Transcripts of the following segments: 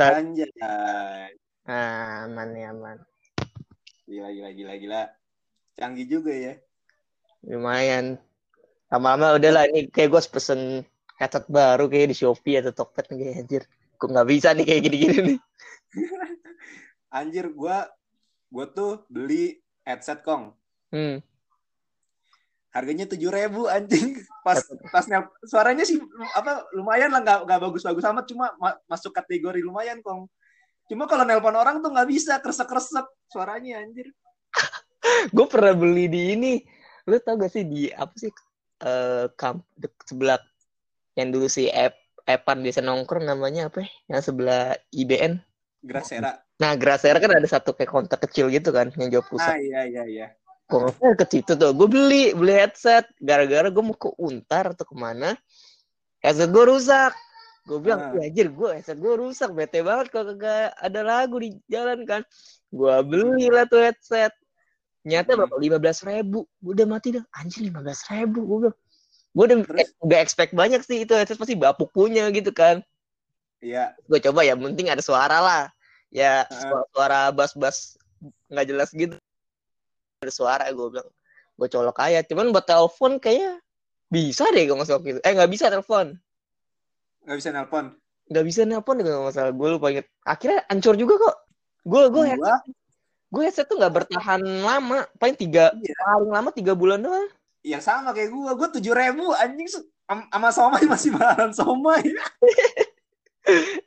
Anjay. Ah, aman ya aman. Gila, gila, gila, gila. Canggih juga ya. Lumayan. Lama-lama udah lah ini kayak gue pesen headset baru kayak di Shopee atau Tokped nih kayak anjir. Kok nggak bisa nih kayak gini-gini nih. Anjir, gua gua tuh beli headset kong. Hmm. Harganya tujuh ribu anjing. Pas pas nel- suaranya sih apa lumayan lah nggak nggak bagus-bagus amat cuma ma- masuk kategori lumayan kong. Cuma kalau nelpon orang tuh nggak bisa kresek-kresek suaranya anjir. gue pernah beli di ini. Lu tau gak sih di apa sih eh kamp dek- sebelah yang dulu si Ep Epan biasa nongkrong namanya apa ya? Yang sebelah IBN. Grasera. Nah, Grasera kan ada satu kayak kontak kecil gitu kan yang jauh pusat. Ah iya iya iya. Gue ke situ tuh, gue beli beli headset gara-gara gue mau ke Untar atau ke mana, headset gue rusak. Gue bilang. "Wah, anjir gue headset gue rusak, bete banget kalau kagak ada lagu di jalan kan. Gue beli lah tuh headset. Nyata Hmm. berapa? Lima belas ribu. Gue udah mati dah. Anjir lima belas ribu. Gue bilang, gue udah Terus? gak expect banyak sih itu headset pasti bapuk punya gitu kan. Iya. Gue coba ya, penting ada suara lah. Ya Ah. suara, suara bass-bass nggak jelas gitu. Ada suara gue bilang. Gue colok aja. Cuman buat telepon kayaknya bisa deh gue ngasih gitu. Eh nggak bisa telepon. Nggak bisa nelpon. Nggak bisa nelpon deh kalau nggak salah. Gue lupa inget. Akhirnya hancur juga kok. Gue gue headset, gue headset tuh nggak bertahan lama. Paling tiga Iya. paling lama tiga bulan doang. yang sama kayak gua, gua tujuh ribu anjing sama somai masih baharan somai.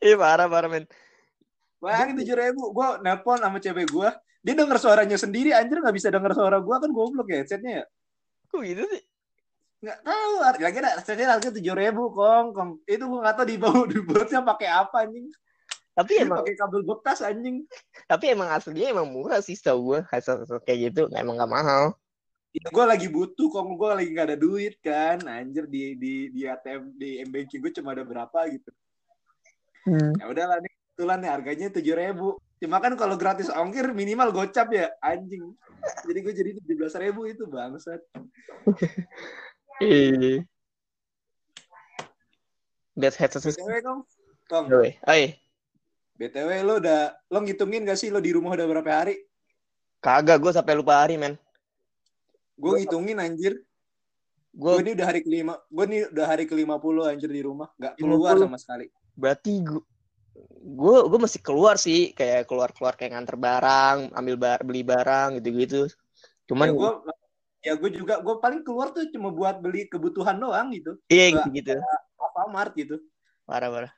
Iya parah parah men. Bayangin tujuh ribu, gua nelpon sama cewek gua, dia denger suaranya sendiri, anjir nggak bisa denger suara gua kan goblok ya headsetnya ya. Kok gitu sih? Nggak tahu, lagi ada headsetnya harga tujuh ribu kong, kong. Itu gua nggak tahu di bawah di bawahnya pakai apa anjing. Tapi emang Pakai kabel bekas anjing. tapi emang aslinya emang murah sih tau gue headset headset kayak gitu emang nggak mahal. Ya, gue lagi butuh, kong gue lagi gak ada duit kan, anjir di di di ATM di M banking gue cuma ada berapa gitu. Hmm. Ya udahlah nih, kebetulan nih harganya tujuh ribu. Cuma kan kalau gratis ongkir minimal gocap ya, anjing. Jadi gue jadi tujuh belas ribu itu bangsat. Iya. Lihat headset sih. btw kong, kong, Oi, btw lo udah lo ngitungin gak sih lo di rumah udah berapa hari? Kagak, gue sampai lupa hari, men. Gue ngitungin anjir. Gue ini udah hari kelima, gue ini udah hari ke 50 anjir di rumah, nggak keluar 50. sama sekali. berarti gue gue gue masih keluar sih, kayak keluar keluar kayak nganter barang, ambil bar, beli barang gitu-gitu. Cuman ya gue ya gue juga gue paling keluar tuh cuma buat beli kebutuhan doang gitu iya Nggak- gitu-gitu. Alfamart gitu Parah parah.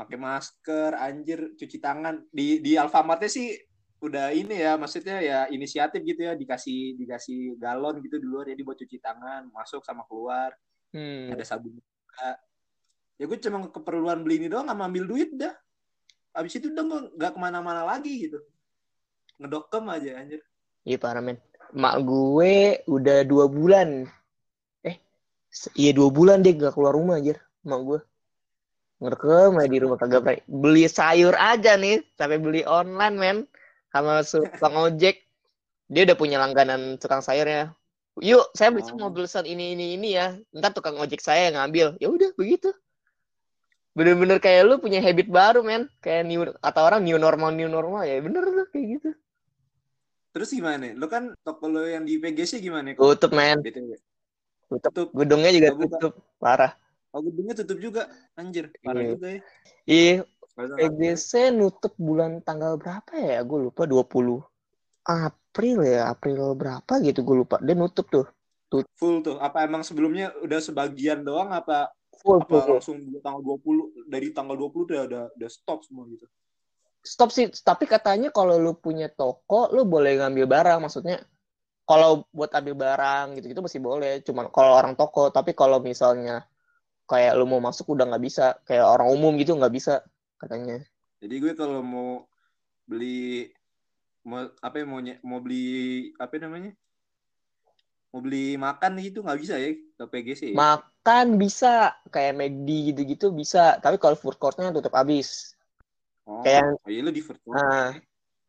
pakai masker anjir cuci tangan di di Alfamartnya sih udah ini ya maksudnya ya inisiatif gitu ya dikasih dikasih galon gitu di luar jadi buat cuci tangan masuk sama keluar Hmm. ada sabun juga ya gue cuma keperluan beli ini doang sama ambil duit dah abis itu udah gue nggak ke mana-mana lagi gitu ngedokem aja anjir Iya parah men. Mak gue udah dua bulan. Eh, iya dua bulan deh gak keluar rumah aja. Mak gue. Ngerekem aja di rumah kagak pernah. Beli sayur aja nih. Sampai beli online men. Sama tukang ojek. Dia udah punya langganan tukang sayurnya. Yuk, saya Oh. mau beli saat ini ini ini ya. Ntar tukang ojek saya yang ngambil. Ya udah begitu. Bener-bener kayak lu punya habit baru men. Kayak new kata orang new normal new normal ya bener tuh kayak gitu. terus gimana lo kan toko lo yang di PGC gimana kok Tutup men. BTW? Tutup. tutup Gedungnya juga Oh, buka. tutup. Parah. oh gedungnya tutup juga anjir parah Iya. juga ya Iya, PGC nutup bulan tanggal berapa ya? Gue lupa 20 April ya, April berapa gitu gue lupa. Dia nutup tuh. full tuh apa emang sebelumnya udah sebagian doang apa Full, apa full, full. langsung tanggal 20 dari tanggal 20 udah udah, udah stop semua gitu Stop sih, tapi katanya kalau lu punya toko, lu boleh ngambil barang. Maksudnya kalau buat ambil barang gitu-gitu masih boleh. Cuman kalau orang toko, tapi kalau misalnya kayak lu mau masuk udah nggak bisa. Kayak orang umum gitu nggak bisa katanya. jadi gue kalau mau beli mau apa ya, mau mau beli apa namanya mau beli makan gitu nggak bisa ya ke PGC ya? Makan bisa, kayak McD gitu-gitu bisa. Tapi kalau food courtnya tutup habis. oh, kayak- oh iya di food court. Ah.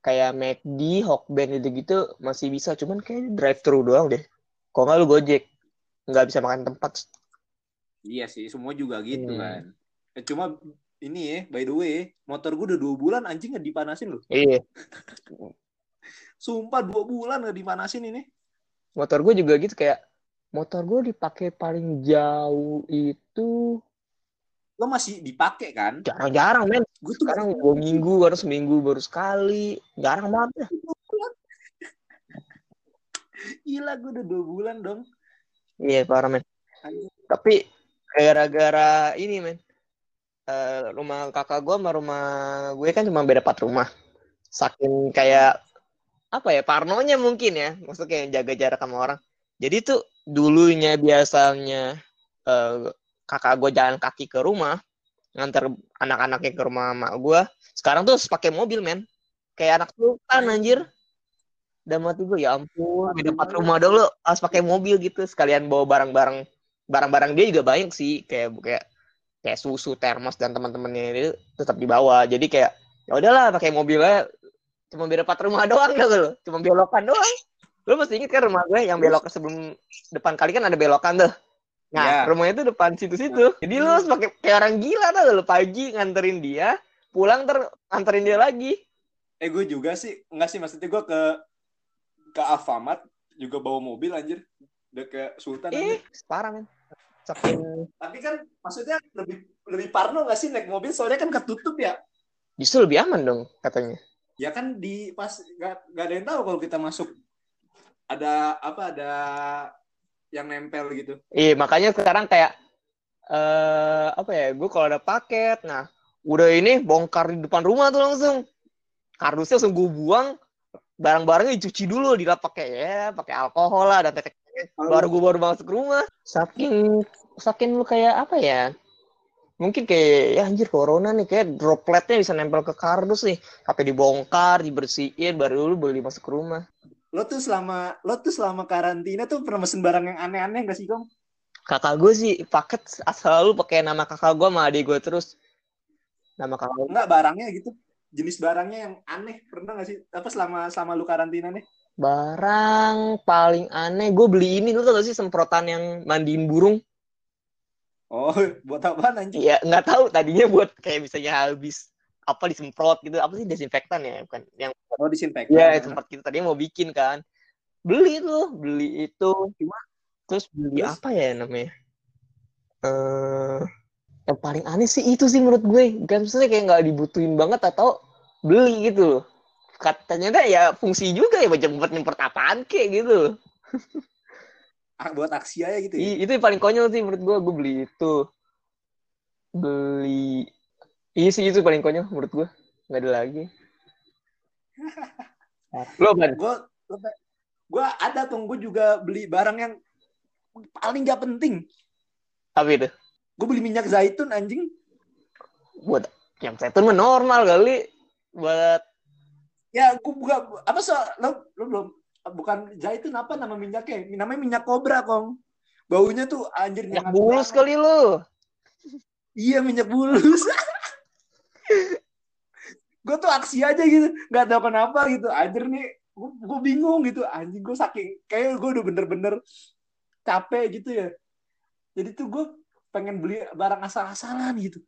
kayak McD, Hokben gitu-gitu masih bisa, cuman kayak drive thru doang deh. Kalau nggak lu Gojek, nggak bisa makan tempat. iya sih semua juga gitu Hmm. kan Eh, cuma ini ya, by the way, motor gue udah dua bulan anjing nggak dipanasin loh. Iya. Sumpah dua bulan nggak dipanasin ini. Motor gue juga gitu kayak motor gue dipakai paling jauh itu Lo masih dipakai kan? jarang-jarang men. Gue tuh Sekarang dua minggu baru seminggu baru sekali. Jarang banget ya. gila gue udah dua bulan dong. Iya parah men. Tapi gara-gara ini men. Eh, rumah kakak gue sama rumah gue kan cuma beda empat rumah. Saking kayak apa ya parnonya mungkin ya. Maksudnya kayak jaga jarak sama orang. Jadi tuh dulunya biasanya eh, kakak gue jalan kaki ke rumah nganter anak-anaknya ke rumah mak gue. Sekarang tuh pakai mobil men. Kayak anak sultan anjir. Dan mati gue ya ampun, beda empat rumah dulu harus pakai mobil gitu sekalian bawa barang-barang barang-barang dia juga banyak sih kayak kayak kayak susu termos dan teman-temannya itu tetap dibawa jadi kayak ya udahlah pakai mobilnya cuma beda empat rumah doang dah lo cuma belokan doang. Lu masih inget kan rumah gue yang belok sebelum depan kali kan ada belokan tuh. Nah Iya. rumahnya tuh depan situ-situ. Jadi lu harus pakai kayak orang gila tuh lu? Pagi nganterin dia pulang ter nganterin dia lagi. Eh gue juga sih, enggak sih maksudnya gue ke ke Alfamart juga bawa mobil anjir. Udah ke Sultan eh anjir. parah men. Saking Tapi kan maksudnya lebih lebih parno gak sih naik mobil? Soalnya kan ketutup ya. justru lebih aman dong katanya Ya kan di pas gak, gak ada yang tahu kalau kita masuk ada apa ada yang nempel gitu. Iya, makanya sekarang kayak eh apa ya? Gue kalau ada paket, nah udah ini bongkar di depan rumah tuh langsung. Kardusnya langsung gue buang, barang-barangnya dicuci dulu, dilap pakai ya, pakai alkohol lah dan tetek baru gue baru masuk ke rumah. Saking saking lu kayak apa ya? Mungkin kayak ya anjir corona nih kayak dropletnya bisa nempel ke kardus nih. Sampai dibongkar, dibersihin baru lu boleh masuk ke rumah. Lo tuh selama lo tuh selama karantina tuh pernah mesen barang yang aneh-aneh gak sih, Kong? Kakak gue sih paket selalu pakai nama kakak gue sama adik gue terus. Nama kakak gue Enggak barangnya gitu. Jenis barangnya yang aneh pernah gak sih? Apa selama selama lu karantina nih? Barang paling aneh, gue beli ini lu tau gak sih semprotan yang mandiin burung? Oh, buat apa anjing? Iya, nggak tahu tadinya buat kayak misalnya habis apa disemprot gitu, apa sih desinfektan ya, bukan yang Oh, disinfektan. ya tempat kita tadinya mau bikin kan. Beli tuh, beli itu. Cuma Terus beli Terus? apa ya namanya? Eh, yang paling aneh sih itu sih menurut gue. Gak maksudnya kayak nggak dibutuhin banget atau beli gitu loh. Katanya ya fungsi juga ya buat nyempet nyempet apaan kayak gitu loh. buat aksi aja gitu ya. I- itu yang paling konyol sih menurut gue gue beli itu beli iya sih itu paling konyol menurut gue nggak ada lagi lo ban Gue gue ada tuh gue juga beli barang yang paling gak penting. apa itu Gue beli minyak zaitun anjing. buat yang zaitun mah normal kali buat Ya, gue buka apa so lo lo belum bukan zaitun apa nama minyaknya? Namanya minyak kobra, Kong. Baunya tuh anjir minyak bulus kali lo Iya, minyak bulus. gue tuh aksi aja gitu, nggak tahu kenapa gitu. Anjir nih, gue bingung gitu. Anjing gue saking kayak gue udah bener-bener capek gitu ya. Jadi tuh gue pengen beli barang asal-asalan gitu.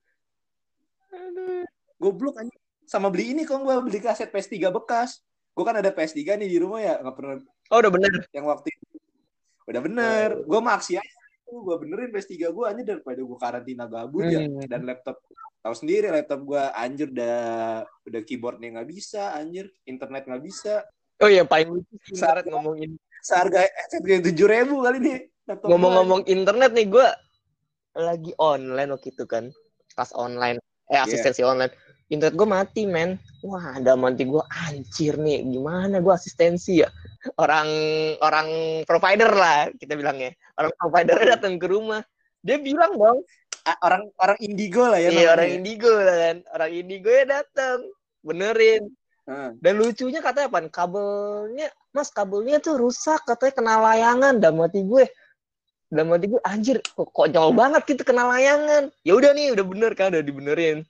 Goblok anjing. Sama beli ini kok gue beli kaset PS3 bekas. Gue kan ada PS3 nih di rumah ya, nggak pernah oh udah bener yang waktu itu. Udah bener. Gue mah aksi aja. Gue benerin PS3 gue aja daripada gue karantina gabut ya. Hmm. Dan laptop tahu sendiri laptop gue anjir udah udah keyboardnya nggak bisa anjir internet nggak bisa oh iya paling lucu sih Saat- internet ngomongin seharga headset gue tujuh ribu kali nih laptop gua. ngomong-ngomong internet nih gue lagi online waktu itu kan pas online eh asistensi online internet gue mati men. Wah ada mati gue anjir nih gimana gue asistensi ya? Orang orang provider lah kita bilangnya orang provider datang ke rumah. Dia bilang dong orang orang indigo lah ya iya namanya. orang indigo lah kan. Orang indigo ya datang benerin. Heeh. dan lucunya katanya apa? Kabelnya mas kabelnya tuh rusak katanya kena layangan. Dan mati gue. Dan mati gue anjir kok konyol banget gitu kena layangan. Ya udah nih udah bener kan udah dibenerin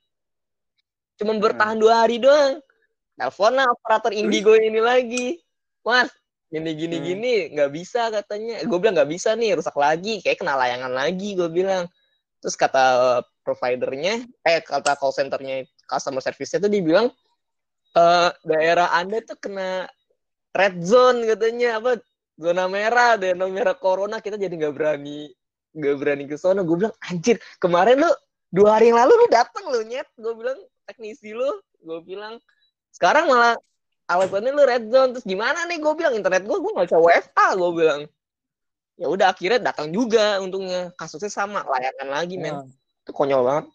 cuma bertahan dua hari doang. Telepon lah operator indigo ini lagi. Mas gini gini Hmm. gini nggak bisa katanya. Gue bilang nggak bisa nih rusak lagi. Kayak kena layangan lagi gue bilang. Terus kata providernya eh kata call centernya customer service-nya tuh dibilang eh daerah anda tuh kena red zone katanya. Apa zona merah zona merah corona. Kita jadi nggak berani nggak berani ke sana. Gue bilang anjir kemarin lu dua hari yang lalu lu datang lu nyet. Gue bilang teknisi lu gue bilang sekarang malah alasannya lu red zone. Terus gimana nih? Gue bilang internet gue gue nggak bisa WFA gue bilang. Ya udah akhirnya datang juga untungnya. Kasusnya sama layakan lagi men. Nah, itu konyol banget.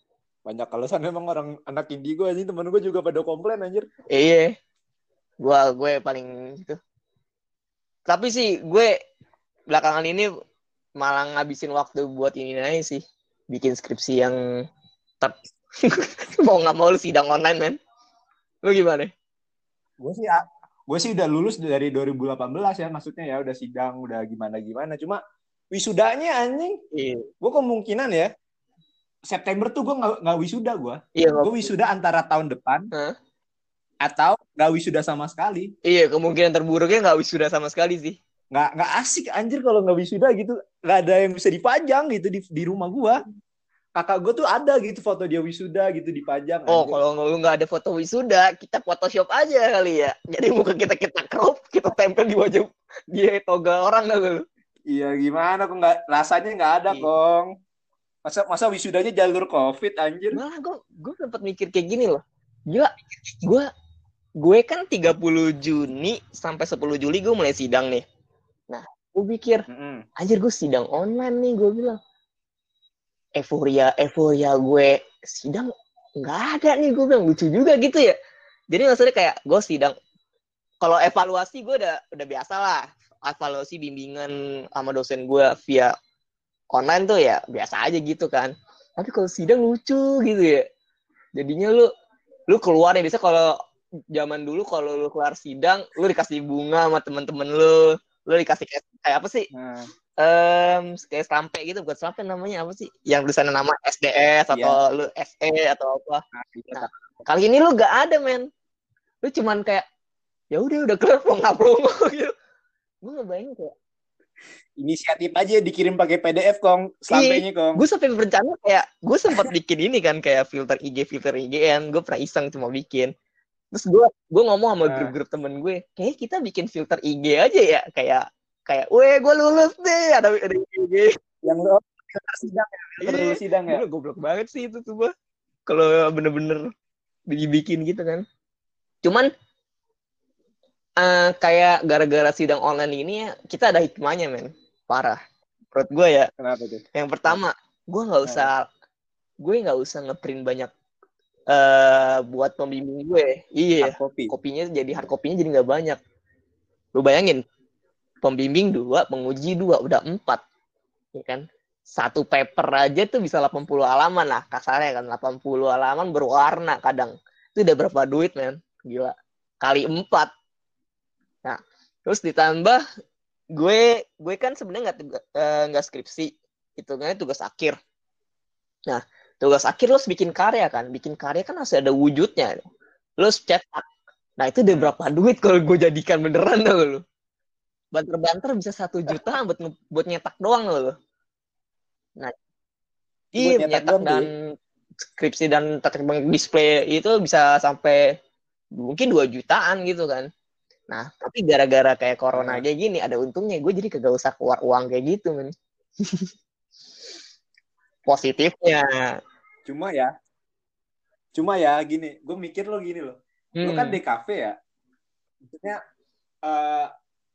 Banyak alasan memang orang anak indigo aja temen gue juga pada komplain anjir. Iya. Gua gue paling gitu tapi sih gue belakangan ini malah ngabisin waktu buat ini aja sih. Bikin skripsi yang tetap mau nggak mau lu sidang online men? Lu gimana? Gue sih gue sih udah lulus dari 2018 ya maksudnya ya udah sidang udah gimana gimana cuma wisudanya anjing. Iya. Gue kemungkinan ya September tuh gue nggak wisuda gue iya gue wisuda antara tahun depan Hah? atau nggak wisuda sama sekali. Iya kemungkinan terburuknya nggak wisuda sama sekali sih. Nggak nggak asik anjir kalau nggak wisuda gitu. Nggak ada yang bisa dipajang gitu di, di rumah gue kakak gue tuh ada gitu foto dia wisuda gitu dipajang oh kalau lu nggak ada foto wisuda kita photoshop aja kali ya. Jadi muka kita kita crop kita tempel di wajah dia toga orang dah lu? Iya gimana kok nggak rasanya nggak ada Iya. kong. Masa masa wisudanya jalur covid anjir? Malah gue gue sempat mikir kayak gini loh. Gila gue gue kan 30 Juni sampai 10 Juli gue mulai sidang nih. Nah gue pikir Mm-mm. anjir gue sidang online nih gue bilang euforia euforia gue sidang nggak ada nih gue bilang lucu juga gitu ya. Jadi maksudnya kayak gue sidang kalau evaluasi gue udah udah biasa lah. Evaluasi bimbingan sama dosen gue via online tuh ya biasa aja gitu kan. Tapi kalau sidang lucu gitu ya. Jadinya lu lu keluar ya bisa kalau zaman dulu kalau lu keluar sidang lu dikasih bunga sama temen-temen lu. Lu dikasih kayak, apa sih? Nah, Em, kayak sampai gitu bukan sampai namanya apa sih? Yang tulisannya nama SDS atau lu SE atau apa. Iya. Nah. kali ini lu gak ada men. Lu cuman kayak ya udah udah keluar nggak promo gitu. Gue ngebayangin kayak inisiatif aja dikirim pakai PDF kong. Sampainya kong. gue sampai berencana kayak gue sempat bikin ini kan kayak filter IG filter IGN gue pernah iseng cuma bikin. Terus gue gue ngomong sama Nah. grup-grup temen gue kayak kita bikin filter IG aja ya. Kayak kayak weh gue lulus deh ada ada IG yang lo sidang ya filter Iya. sidang ya Gila, goblok banget sih itu tuh gua. Kalau bener-bener dibikin gitu kan. Cuman eh, kayak gara-gara sidang online ini ya kita ada hikmahnya men. Parah. Menurut gue ya. kenapa tuh Yang pertama, gue nggak usah gue nggak usah ngeprint banyak eh buat pembimbing gue. Iya. Hard copy Kopinya jadi hard kopinya jadi nggak banyak. Lu bayangin, pembimbing dua, penguji dua, udah empat, ya kan? Satu paper aja tuh bisa 80 halaman lah, kasarnya kan 80 halaman berwarna kadang. Itu udah berapa duit men? Gila. Kali empat. Nah, terus ditambah gue gue kan sebenarnya nggak eh, nggak skripsi, hitungannya tugas akhir. Nah, tugas akhir lo harus bikin karya kan, bikin karya kan harus ada wujudnya. Lo harus cetak Nah itu udah berapa duit kalau gue jadikan beneran tau lu. Banter-banter bisa satu juta buat buat nyetak doang lo. Nah, iya nyetak nyetak doang, dan skripsi dan tata display itu bisa sampai mungkin 2 jutaan gitu kan. Nah, tapi gara-gara kayak corona Nah. kayak gini ada untungnya gue jadi kagak usah keluar uang kayak gitu men. Positifnya. cuma ya cuma ya gini gue mikir lo gini loh lo kan Hmm. di kafe ya maksudnya eh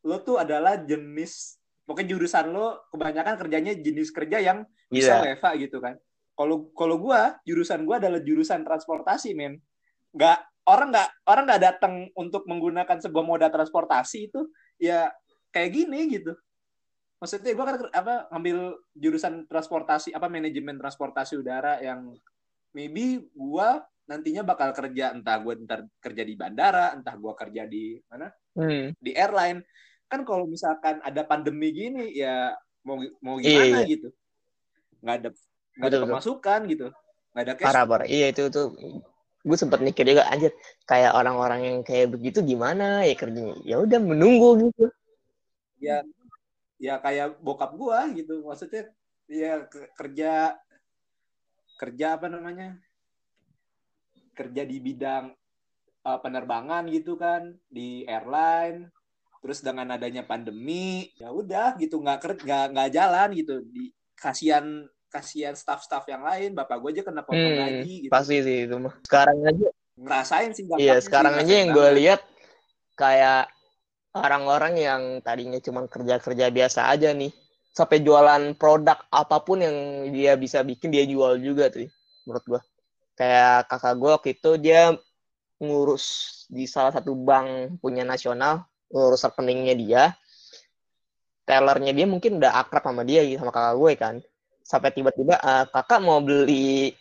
lo tuh adalah jenis pokoknya jurusan lo kebanyakan kerjanya jenis kerja yang bisa Iya. WFA gitu kan. Kalau kalau gua jurusan gua adalah jurusan transportasi men. Nggak orang nggak orang nggak datang untuk menggunakan sebuah moda transportasi itu ya kayak gini gitu. Maksudnya gua kan apa ngambil jurusan transportasi apa manajemen transportasi udara yang maybe gua nantinya bakal kerja entah gua ntar kerja di bandara entah gua kerja di mana? Hmm. di airline kan kalau misalkan ada pandemi gini ya mau mau Iya, gimana iya. gitu. Nggak ada nggak ada pemasukan gitu. Nggak ada cash parah parah. Iya itu tuh gue sempat mikir juga anjir kayak orang-orang yang kayak begitu gimana ya kerjanya? Ya udah menunggu gitu. Ya ya kayak bokap gua gitu. Maksudnya ya ke- kerja kerja apa namanya? Kerja di bidang uh, penerbangan gitu kan di airline terus dengan adanya pandemi ya udah gitu nggak kerja nggak jalan gitu di kasihan kasihan staff-staff yang lain bapak gue aja kena potong Hmm, gaji gitu pasti sih itu mah. Sekarang aja, ngerasain sih iya dampaknya sih, sekarang aja yang gue lihat kayak orang-orang yang tadinya cuma kerja-kerja biasa aja nih, sampai jualan produk apa pun yang dia bisa bikin dia jual juga tuh, menurut gue. Kayak kakak gue waktu itu dia ngurus di salah satu bank punya nasional, ngurus rekeningnya dia, tellernya dia mungkin udah akrab sama dia gitu, sama kakak gue kan. Sampai tiba-tiba "Eh, kakak mau beli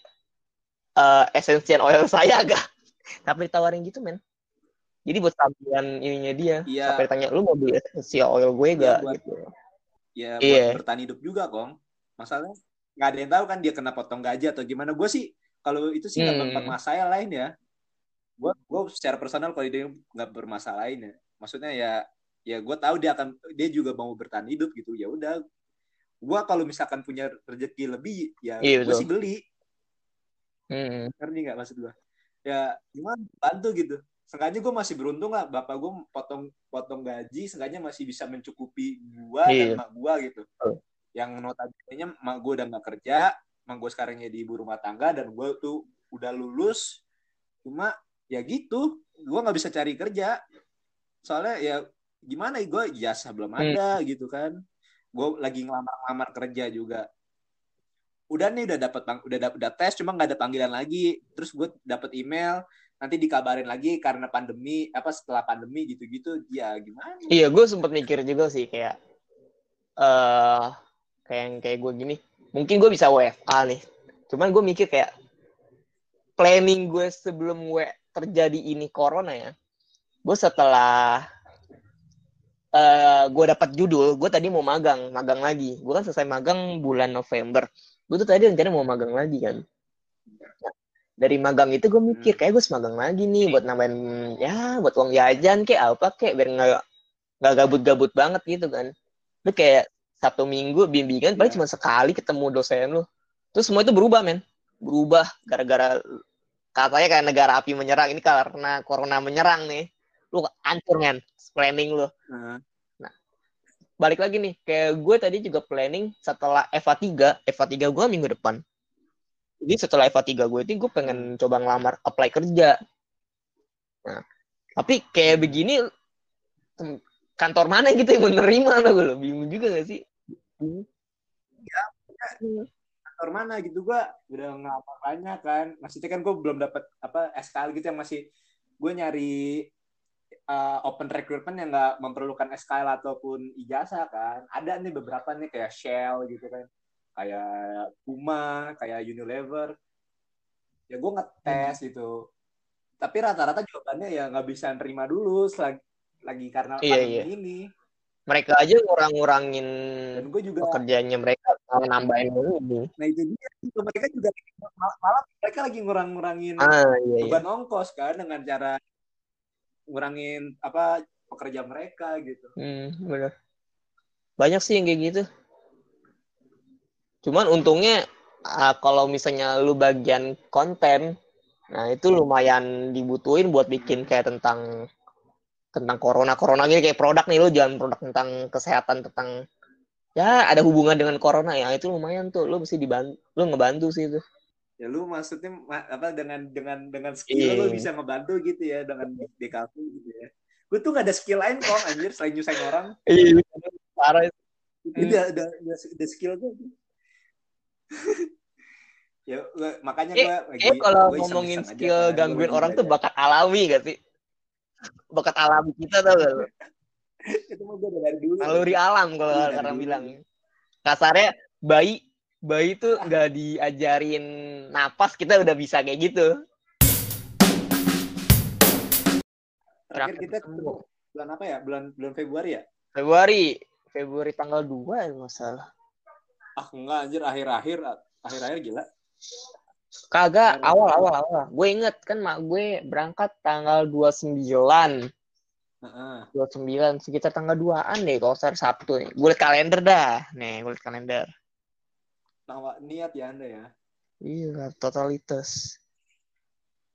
eh essential oil saya agak tapi ditawarin gitu men jadi buat tampilan ininya dia Iya. sampai ditanya lu mau beli essential oil gue gak buat- gitu ya buat Iya. bertahan hidup juga kong masalahnya nggak ada yang tahu kan dia kena potong gaji atau gimana gue sih kalau itu sih nggak Hmm. bermasalahin ya gue gue secara personal kalau dia nggak bermasalahin ya maksudnya ya ya gue tahu dia akan dia juga mau bertahan hidup gitu. Ya udah gue kalau misalkan punya rezeki lebih ya Iya, gue sih beli. Hmm. ngerti nggak maksud gue ya gimana bantu gitu. Seenggaknya gue masih beruntung lah bapak gue potong potong gaji seenggaknya masih bisa mencukupi gue Iya. dan mak gue gitu. Betul. yang notabene mak gue udah nggak kerja mak gue sekarang jadi ibu rumah tangga dan gue tuh udah lulus. Cuma ya gitu. Gue nggak bisa cari kerja soalnya ya gimana ya gue jasa belum ada gitu kan. Gue lagi ngelamar-ngelamar kerja juga. Udah nih udah dapat udah dap- udah tes cuma nggak ada panggilan lagi. Terus gue dapat email nanti dikabarin lagi karena pandemi apa setelah pandemi gitu-gitu. Ya gimana? Iya gue sempat mikir juga sih kayak eh kayak yang kayak gue gini. Mungkin gue bisa WFA nih. Cuman gue mikir kayak planning gue sebelum gue terjadi ini corona ya gue setelah eh gue dapat judul gue tadi mau magang magang lagi. Gue kan selesai magang bulan November. Gue tuh tadi rencana mau magang lagi kan? Nah, dari magang itu gue mikir Hmm. kayak gue magang lagi nih buat nambahin ya buat uang jajan kayak apa kayak biar nggak nggak gabut-gabut banget gitu kan? Lu kayak satu minggu bimbingan paling Ya. cuma sekali ketemu dosen lu. Terus semua itu berubah men. Berubah gara-gara katanya kayak negara api menyerang. Ini karena corona menyerang nih lu hancur men planning lu. Nah, balik lagi nih. Kayak gue tadi juga planning setelah EVA 3 EVA 3 gue minggu depan. Jadi setelah EVA 3 gue itu gue pengen coba ngelamar apply kerja. Nah tapi kayak begini kantor mana gitu yang menerima? Lo gue bingung juga gak sih? Bingung. kantor mana gitu? Gue udah ngelamar banyak kan. Maksudnya kan gue belum dapat apa SKL gitu yang masih gue nyari uh, open recruitment yang nggak memerlukan SKL ataupun ijazah kan. Ada nih beberapa nih kayak Shell gitu kan. Kayak Puma kayak Unilever. Ya gue ngetes gitu. Tapi rata-rata jawabannya ya nggak bisa nerima dulu selagi lagi karena Iya, pandemi iya. ini. Mereka aja ngurang-ngurangin dan gue juga pekerjaannya mereka nambahin ini nah itu dia. Itu mereka juga mal- malah mereka lagi ngurang-ngurangin ah iya iya. beban ongkos kan dengan cara ngurangin apa pekerja mereka gitu Hmm, bener. Banyak sih yang kayak gitu. Cuman untungnya ah, kalau misalnya lu bagian konten, nah itu lumayan dibutuhin buat bikin kayak tentang tentang corona corona gini kayak produk nih lu jangan produk tentang kesehatan tentang ya ada hubungan dengan corona ya itu lumayan tuh lu mesti dibantu lu ngebantu sih itu ya lu maksudnya ma- apa dengan dengan dengan skill Iya. lu bisa ngebantu gitu ya dengan DKV gitu ya. Gue tuh gak ada skill lain kok anjir selain nyusahin orang. Iya parah itu. Udah udah udah, udah skill gue ya gua- makanya Eh, gue lagi eh kalau gua ngomongin aja skill gua gangguin lagi orang tuh belajar. bakat alami gak sih? Bakat alami kita tau gak lu? itu mah gue dari dulu. Naluri alam kalau Iya, orang bilang kasarnya bayi bayi tuh nggak diajarin napas kita udah bisa kayak gitu. Terakhir kita ketemu. bulan apa ya? Bulan bulan Februari ya? Februari. Februari tanggal 2 ya masalah ah enggak anjir. Akhir-akhir akhir-akhir gila. Kagak awal awal awal. Gue inget kan mak gue berangkat tanggal 29 Heeh. 29 sekitar tanggal 2an deh kalau saya Sabtu nih. Gue liat kalender dah. Nih gue liat kalender Nawa- niat ya anda ya Iya, totalitas.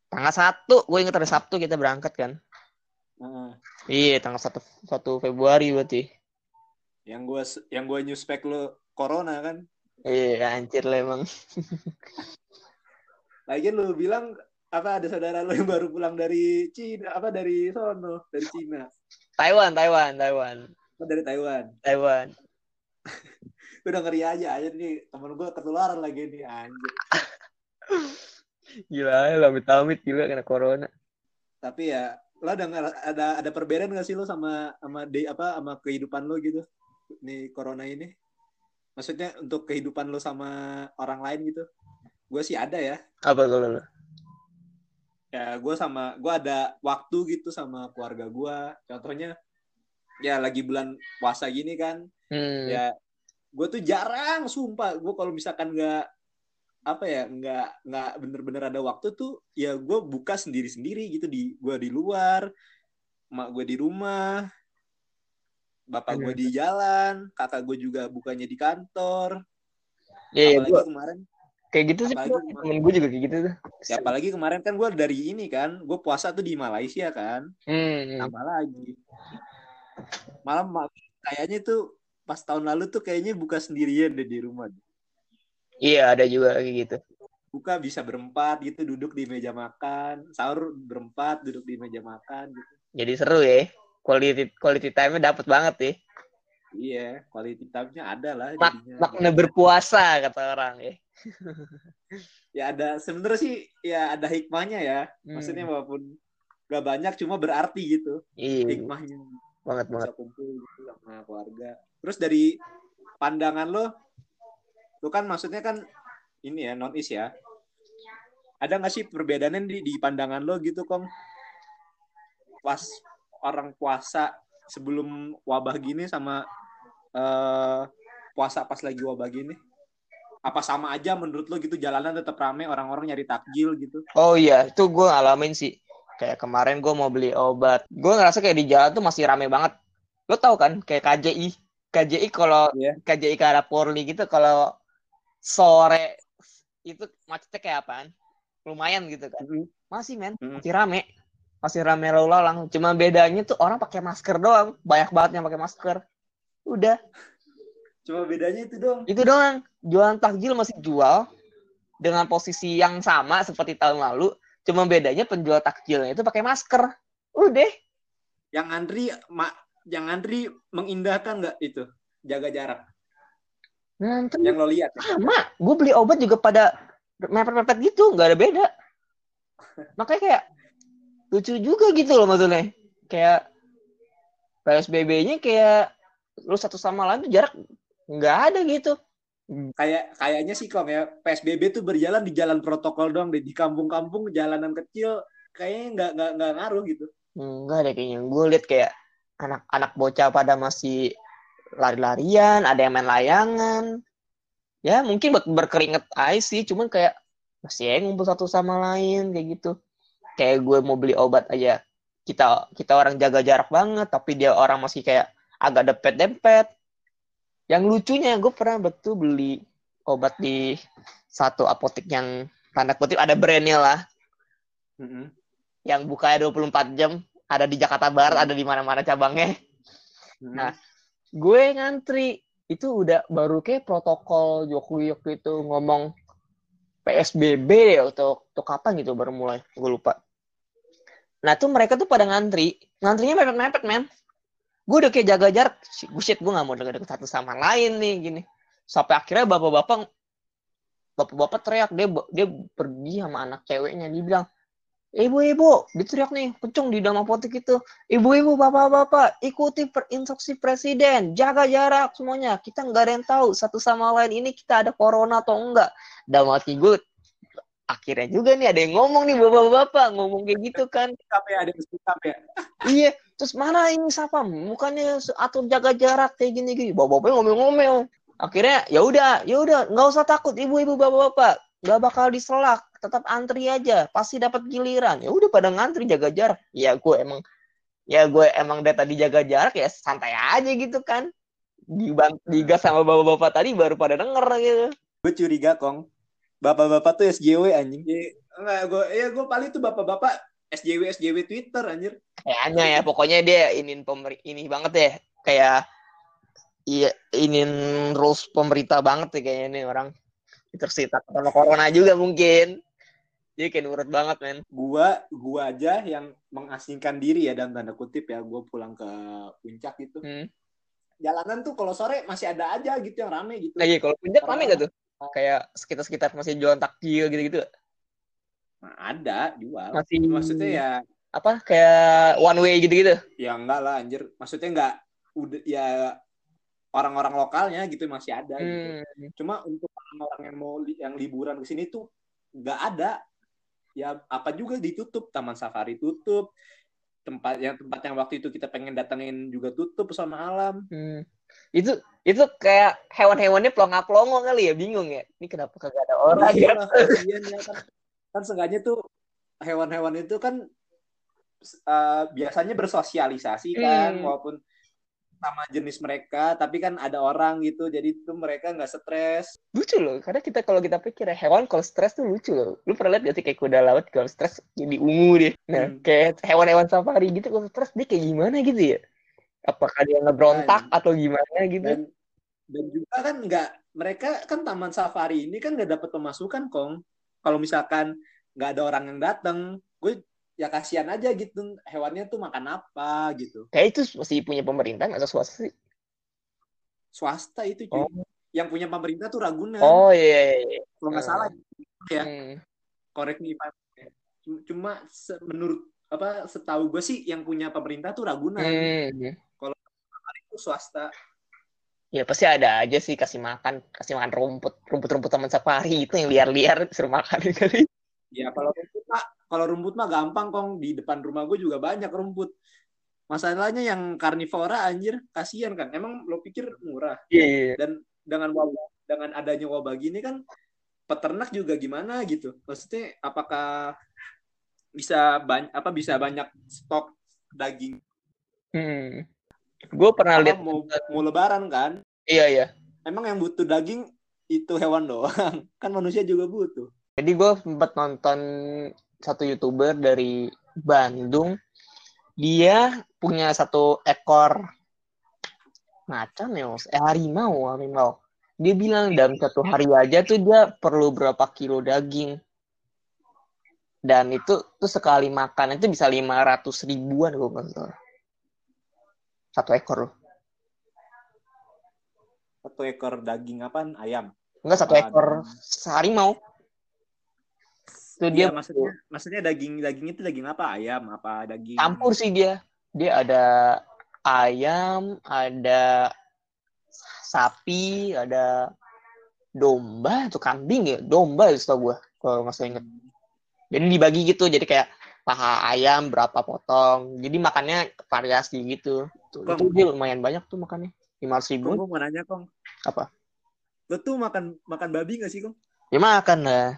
Tanggal satu, gue inget hari Sabtu kita berangkat kan. Heeh. Iya, tanggal satu satu Februari berarti. yang gue yang gue nyuspek lu corona kan Iya, anjir lah emang. lagian lu bilang apa ada saudara lu yang baru pulang dari Cina apa dari sono dari Cina Taiwan, Taiwan, Taiwan, apa dari Taiwan Taiwan. udah ngeri aja aja nih. Temen gue ketularan lagi nih anjir Gila, amit-amit gila kena corona. tapi ya lo ada nggak- ada ada perbedaan gak sih lo sama sama di apa sama kehidupan lo gitu? Nih corona ini. Maksudnya untuk kehidupan lo sama orang lain gitu? Gue sih ada ya. Apa kalau lu? ya gue sama gue ada waktu gitu sama keluarga gue contohnya ya lagi bulan puasa gini kan. Hmm. ya gue tuh jarang sumpah gue kalau misalkan nggak apa ya nggak nggak bener-bener ada waktu tuh ya gue buka sendiri-sendiri gitu di gue di luar mak gue di rumah bapak gue di jalan kakak gue juga bukanya di kantor Iya, apalagi gua kemarin kayak gitu sih. apalagi gua. kemarin- Temen gue juga kayak gitu tuh. ya apalagi kemarin kan gue dari ini kan gue puasa tuh di Malaysia kan Hmm. tambah lagi malam ma- kayaknya tuh pas tahun lalu tuh kayaknya buka sendirian deh di rumah Iya, ada juga kayak gitu. buka bisa berempat gitu duduk di meja makan sahur berempat duduk di meja makan gitu Jadi seru ya. Quality quality time-nya dapet banget ya. iya quality time-nya ada lah Mak makna berpuasa kata orang ya. ya ada sebenarnya sih ya ada hikmahnya ya Hmm. maksudnya walaupun gak banyak cuma berarti gitu Iya, hikmahnya banget banget. bisa kumpul gitu sama keluarga. Terus dari pandangan lo lo kan maksudnya kan ini ya non is ya. Ada nggak sih perbedaannya di, di pandangan lo gitu kong? Pas orang puasa sebelum wabah gini sama eh, puasa pas lagi wabah gini? Apa sama aja menurut lo gitu jalanan tetap rame orang-orang nyari takjil gitu? Oh iya, itu gue ngalamin sih. Kayak kemarin gue mau beli obat. Gue ngerasa kayak di jalan tuh masih rame banget. Lo tau kan, kayak KJI. KJI kalau Iya. KJI ke arah Polri gitu, kalau sore itu macetnya kayak apaan? Lumayan gitu kan. Masih men, Mm. masih rame. Masih rame lalu lalang. Cuma bedanya tuh orang pakai masker doang. Banyak banget yang pakai masker. Udah, cuma bedanya itu dong itu doang. Jualan takjil masih jual dengan posisi yang sama seperti tahun lalu. Cuma bedanya penjual takjilnya itu pakai masker. Udah. yang antri mak yang antri mengindahkan nggak itu jaga jarak Ngantri yang lo lihat ya? sama. Gue beli obat juga pada mepet-mepet gitu. Nggak ada beda. Makanya kayak lucu juga gitu loh maksudnya. Kayak PSBB-nya kayak lu satu sama lain tuh jarak nggak ada gitu. Kayak kayaknya sih kong ya PSBB tuh berjalan di jalan protokol doang deh di kampung-kampung jalanan kecil kayaknya nggak nggak nggak ngaruh gitu Enggak deh kayaknya. Gue liat kayak anak-anak bocah pada masih lari-larian, ada yang main layangan. Ya mungkin buat berkeringat aja sih, cuman kayak masih aja ngumpul satu sama lain kayak gitu. Kayak gue mau beli obat aja, kita kita orang jaga jarak banget, tapi dia orang masih kayak agak dempet-dempet. Yang lucunya gue pernah betul beli obat di satu apotek yang tanda kutip ada brandnya lah. Yang bukanya 24 jam ada di Jakarta Barat ada di mana-mana cabangnya. Nah. gue ngantri itu udah baru kayak protokol Jokowi waktu itu ngomong PSBB ya atau, atau kapan gitu baru mulai gue lupa. Nah tuh mereka tuh pada ngantri ngantrinya mepet-mepet men gue udah kayak jaga jarak. Gue shit gue gak mau deket-deket satu sama lain nih gini. Sampai akhirnya bapak-bapak bapak-bapak teriak. Dia dia pergi sama anak ceweknya. Dia bilang Ibu-ibu, diteriak nih, kencung di dalam apotek itu. Ibu-ibu, bapak-bapak, ikuti per instruksi presiden, jaga jarak semuanya. Kita nggak ada yang tahu satu sama lain ini kita ada corona atau enggak. Dalam hati gue, akhirnya juga nih ada yang ngomong nih bapak-bapak, ngomong kayak gitu kan. Tapi ada yang ya Iya, terus mana ini siapa? Bukannya atur jaga jarak kayak gini-gini. Bapak-bapak ngomel-ngomel. Akhirnya ya udah, ya udah, nggak usah takut ibu-ibu bapak-bapak. Nggak bakal diselak, tetap antri aja, pasti dapat giliran. Ya udah pada ngantri jaga jarak. Ya gue emang ya gue emang dari tadi jaga jarak ya santai aja gitu kan. Diban digas sama bapak-bapak tadi baru pada denger gitu. gue curiga kong bapak-bapak tuh SJW anjing. Ya, enggak, gue ya gue paling tuh bapak-bapak SJW SJW Twitter anjir. Kayaknya ya, pokoknya dia ini pemer ini banget ya, kayak iya ini rules pemerintah banget ya kayaknya nih orang tersita sama corona juga mungkin. Jadi kayak nurut banget men. Gua gua aja yang mengasingkan diri ya dalam tanda kutip ya, gue pulang ke puncak gitu. Hmm. Jalanan tuh kalau sore masih ada aja gitu yang rame gitu. Nah, iya, kalau puncak rame gak tuh? Kayak sekitar-sekitar masih jualan takjil gitu-gitu. Nah, ada jual. Masih Maksudnya ya apa kayak one way gitu-gitu. ya enggak lah anjir. Maksudnya enggak udah ya orang-orang lokalnya gitu masih ada gitu. Hmm. Cuma untuk orang-orang yang mau li- yang liburan ke sini tuh nggak ada. Ya apa juga ditutup, Taman Safari tutup, tempat yang tempat yang waktu itu kita pengen datengin juga tutup pesona alam. Hmm. Itu itu kayak hewan-hewannya pelongo-pelongo kali ya, bingung ya. Ini kenapa kagak ada orang Iya ya? ya kan. Kan seenggaknya tuh hewan-hewan itu kan eh, biasanya bersosialisasi kan, Hmm. walaupun sama jenis mereka, tapi kan ada orang gitu, jadi tuh mereka nggak stres. Lucu loh, karena kita kalau kita pikir ya, hewan kalau stres tuh lucu loh. Lu pernah lihat gak sih kayak kuda laut kalau stres jadi ungu deh. Nah, Hmm. kayak hewan-hewan safari gitu kalau stres dia kayak gimana gitu ya? Apakah dia ngebrontak atau gimana gitu? Dan dan juga kan nggak mereka kan taman safari ini kan nggak dapat pemasukan kong. Kalau misalkan nggak ada orang yang datang, gue ya kasihan aja gitu hewannya tuh makan apa gitu. Kayak itu masih punya pemerintah atau swasta sih? Swasta itu cuy. Oh, Yang punya pemerintah tuh Ragunan. oh iya, iya, iya. Kalau nggak salah ya. Hmm. correct me if I'm wrong. cuma menurut apa setahu gue sih yang punya pemerintah tuh Ragunan Hmm. itu swasta Ya pasti ada aja sih kasih makan, kasih makan rumput, rumput-rumput taman safari itu yang liar-liar suruh makan kali. ya kalau rumput mah kalau rumput mah gampang kong di depan rumah gue juga banyak rumput masalahnya yang karnivora anjir kasihan kan emang lo pikir murah Iya, iya. dan dengan wabah dengan adanya wabah gini kan peternak juga gimana gitu maksudnya apakah bisa banyak apa bisa banyak stok daging Hmm. Gue pernah lihat mau mau lebaran kan Iya, iya. emang yang butuh daging itu hewan doang kan manusia juga butuh Jadi gue sempat nonton satu youtuber dari Bandung. Dia punya satu ekor macan ya, eh harimau, harimau. Dia bilang dalam satu hari aja tuh dia perlu berapa kilo daging. Dan itu tuh sekali makan itu bisa 500 ribuan gue nggak salah. Satu ekor loh. satu ekor daging apaan ayam Enggak satu ekor harimau. Itu dia Iya, maksudnya maksudnya daging daging itu daging apa ayam apa daging campur sih dia. Dia ada ayam, ada sapi, ada domba atau kambing ya, domba setahu gue kalau nggak salah inget. Jadi dibagi gitu, jadi kayak paha ayam berapa potong. Jadi makannya variasi gitu. Tuh, Kong. itu dia lumayan banyak tuh makannya. Lima ratus Kong, ribu. gue mau nanya kong Apa? lo tuh makan makan babi gak sih kong Ya makan lah.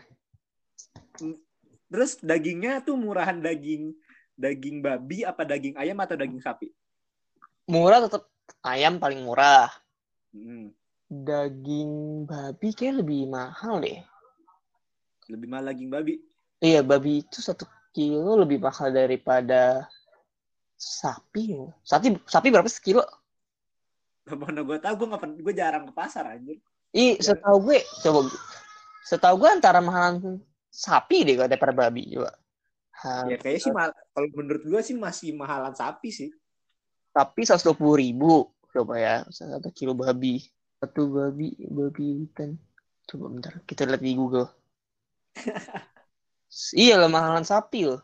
terus dagingnya tuh murahan daging daging babi apa daging ayam atau daging sapi Murah tetap ayam paling murah. Hmm, Daging babi kayak lebih mahal deh. lebih mahal daging babi Iya, babi itu satu kilo lebih mahal daripada sapi. Sapi sapi berapa sekilo? mana gue tau gue nggak gue jarang ke pasar anjir Ih, setahu gue, coba setahu gue antara mahalan sapi deh kalau daripada babi juga. Ya kayaknya sih mahal- kalau menurut gue sih masih mahalan sapi sih Sapi seratus dua puluh ribu, coba ya satu kilo babi. Satu babi, babi hutan. Coba bentar, kita lihat di Google. iya lah mahalan sapi loh.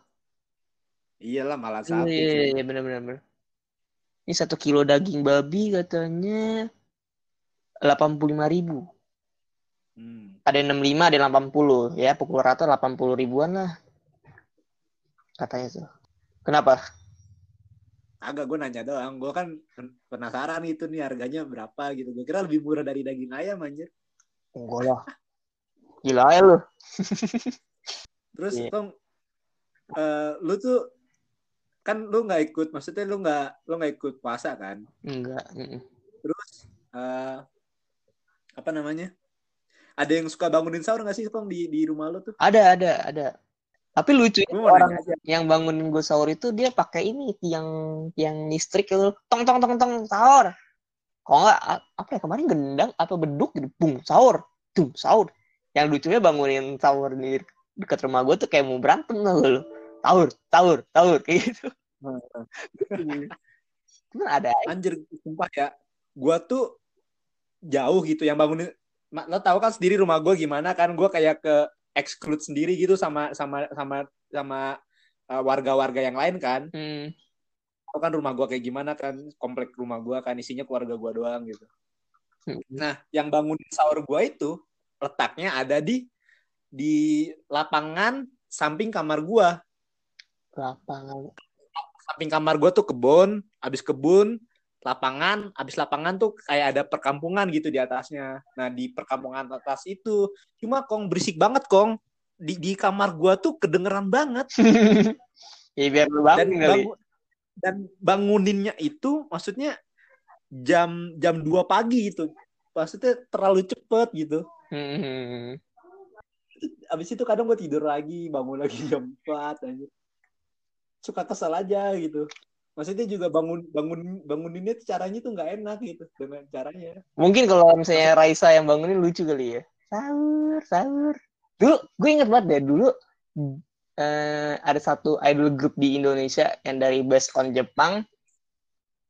iyalah mahalan Iya, sapi iya, cuy. iya, benar-benar. benar. Ini satu kilo daging babi katanya 85.000 ribu. Hmm. Ada yang 65, ada yang 80. Ya, pukul rata 80 ribuan lah. Katanya tuh. Kenapa? agak gue nanya doang gue kan pen- penasaran itu nih harganya berapa gitu gue kira lebih murah dari daging ayam anjir Enggak lah. Gila ya lu. terus Iya. kong eh, lu tuh kan lu nggak ikut maksudnya lu nggak lu nggak ikut puasa kan Enggak. terus eh, apa namanya ada yang suka bangunin sahur nggak sih Kong di di rumah lo tuh? Ada, ada, ada. Tapi lucu mau orang nanya aja. yang bangunin gue sahur itu dia pakai ini tiang tiang listrik gitu. Tong tong tong tong sahur. Kalau nggak apa ya kemarin gendang apa beduk gitu, bung sahur, tum sahur. Yang lucunya bangunin sahur di dekat rumah gue tuh kayak mau berantem tau gak lu. Sahur, sahur, sahur kayak gitu. Cuman ada. Anjir, sumpah ya. Gua tuh jauh gitu yang bangunin. Lo tahu kan sendiri rumah gue gimana kan? Gue kayak ke exclude sendiri gitu sama sama sama sama uh, warga-warga yang lain kan. Hmm. Tahu kan rumah gue kayak gimana kan? Komplek rumah gue kan isinya keluarga gue doang gitu. Hmm. Nah, yang bangunin sahur gue itu letaknya ada di di lapangan samping kamar gue. Lapangan. Samping kamar gue tuh kebun, abis kebun, lapangan, abis lapangan tuh kayak ada perkampungan gitu di atasnya. Nah di perkampungan atas itu, cuma kong berisik banget kong. Di, di kamar gue tuh kedengeran banget. ya biar lu Dan, bangun dan banguninnya itu maksudnya jam jam 2 pagi gitu. Maksudnya terlalu cepet gitu. Hmm. Abis itu kadang gue tidur lagi, bangun lagi jam 4 aja. Suka kesel aja gitu. Maksudnya juga bangun bangun banguninnya caranya tuh nggak enak gitu dengan caranya. Mungkin kalau misalnya Raisa yang bangunin lucu kali ya. Sahur, sahur. Dulu, gue inget banget deh dulu eh, ada satu idol group di Indonesia yang dari based on Jepang.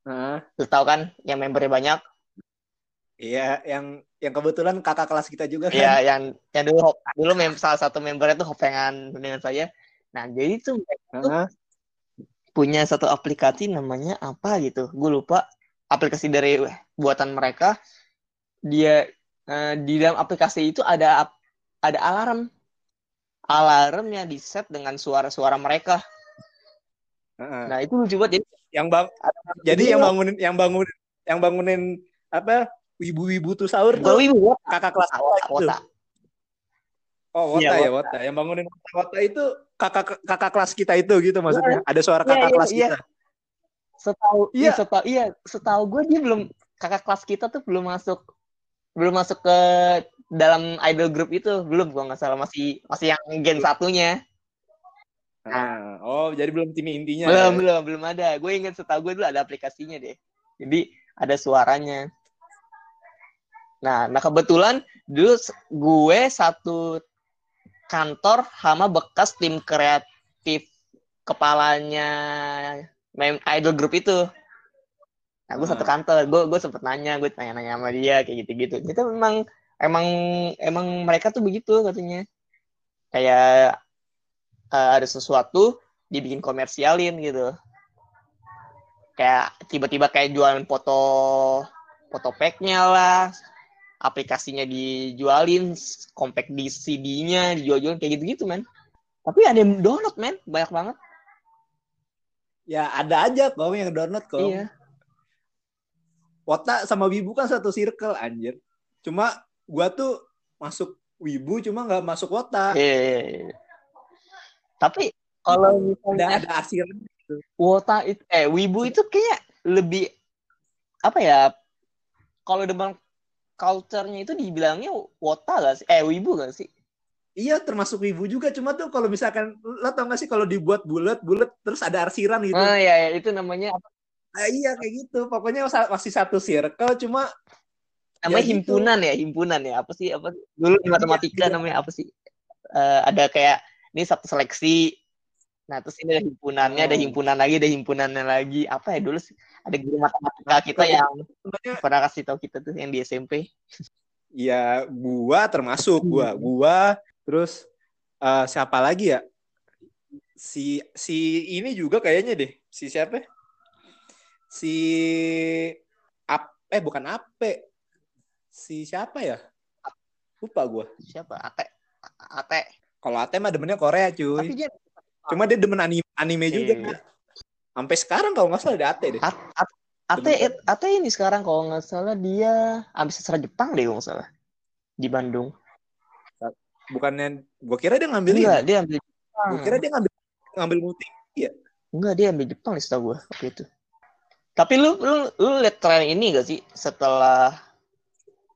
Nah, Lu tahu kan yang membernya banyak. Iya yang yang kebetulan kakak kelas kita juga kan. Iya, yang yang dulu dulu mem salah satu membernya tuh hopengan dengan saya. Nah, jadi tuh mereka tuh Nah, punya satu aplikasi namanya apa gitu. Gue lupa. Aplikasi dari buatan mereka. Dia eh, di dalam aplikasi itu ada ada alarm. Alarmnya di set dengan suara-suara mereka. heeh. Nah, itu lucu banget. Jadi yang bang jadi Iya. yang bangunin yang bangunin yang bangunin apa wibu-wibu tuh sahur tuh ibu wota, kakak kelas wota, wota. Oh, Wota Iya, ya, Wota. Wota. Yang bangunin Wota, Wota itu kakak kakak kelas kita itu gitu maksudnya. Ada suara Iya, kakak iya, kelas iya. kita. Setahu Iya. iya, setahu iya, setahu gue dia belum kakak kelas kita tuh belum masuk belum masuk ke dalam idol group itu belum gua nggak salah masih masih yang gen satunya Nah, oh, jadi belum tim intinya. belum ya? belum belum ada gue ingat setahu gue dulu ada aplikasinya deh jadi ada suaranya nah nah kebetulan dulu gue satu kantor sama bekas tim kreatif kepalanya mem idol group itu. Nah gue satu Hmm. kantor. Gue gue sempet nanya gue tanya-nanya sama dia kayak gitu-gitu. Itu memang emang emang mereka tuh begitu katanya. Kayak eh, ada sesuatu dibikin komersialin gitu. Kayak tiba-tiba kayak jualan foto foto packnya lah aplikasinya dijualin compact di CD-nya dijual-jualin kayak gitu-gitu men tapi ada yang download men banyak banget Ya ada aja kok yang download kok. iya Wota sama Wibu kan satu circle anjir. Cuma gua tuh masuk Wibu cuma nggak masuk Wota. Iya, iya, iya. tapi kalau Ada misalnya ada arsiran. Wota itu eh Wibu itu kayak lebih apa ya kalau depan culture-nya itu dibilangnya Wota gak sih? Eh Wibu gak sih? Iya termasuk Wibu juga cuma tuh kalau misalkan lo tau gak sih kalau dibuat bulat bulat terus ada arsiran gitu. Oh iya, iya. itu namanya apa? Ah, iya kayak gitu. Pokoknya masih satu circle cuma namanya Ya, gitu. himpunan ya himpunan ya apa sih apa sih? dulu di matematika iya. namanya apa sih Eh, ada kayak ini satu seleksi nah terus ini ada himpunannya ada Oh. himpunan lagi ada himpunannya lagi. Apa ya dulu sih? Ada guru matematika kita yang sebenarnya pernah kasih tahu kita tuh yang di SMP ya gua termasuk gua Hmm. gua terus eh, siapa lagi ya? Si si ini juga kayaknya deh si siapa? Si Ap, eh bukan Ape. Si siapa ya? Lupa gua. Siapa? Ate Ate kalau Ate mah demennya Korea cuy. Tapi dia cuma dia demen anime anime juga Iya. sampai sekarang kalau nggak salah ada Ate deh. At- At- Ate Ate ini sekarang kalau nggak salah dia habis sastra Jepang deh kalau nggak salah. Di Bandung. Bukannya gua kira dia ngambil enggak ini dia ambil Jepang. Gua kira dia ngambil ngambil multi Enggak, dia ambil Jepang nih setahu gue waktu itu. Tapi lu lu lu lihat tren ini gak sih setelah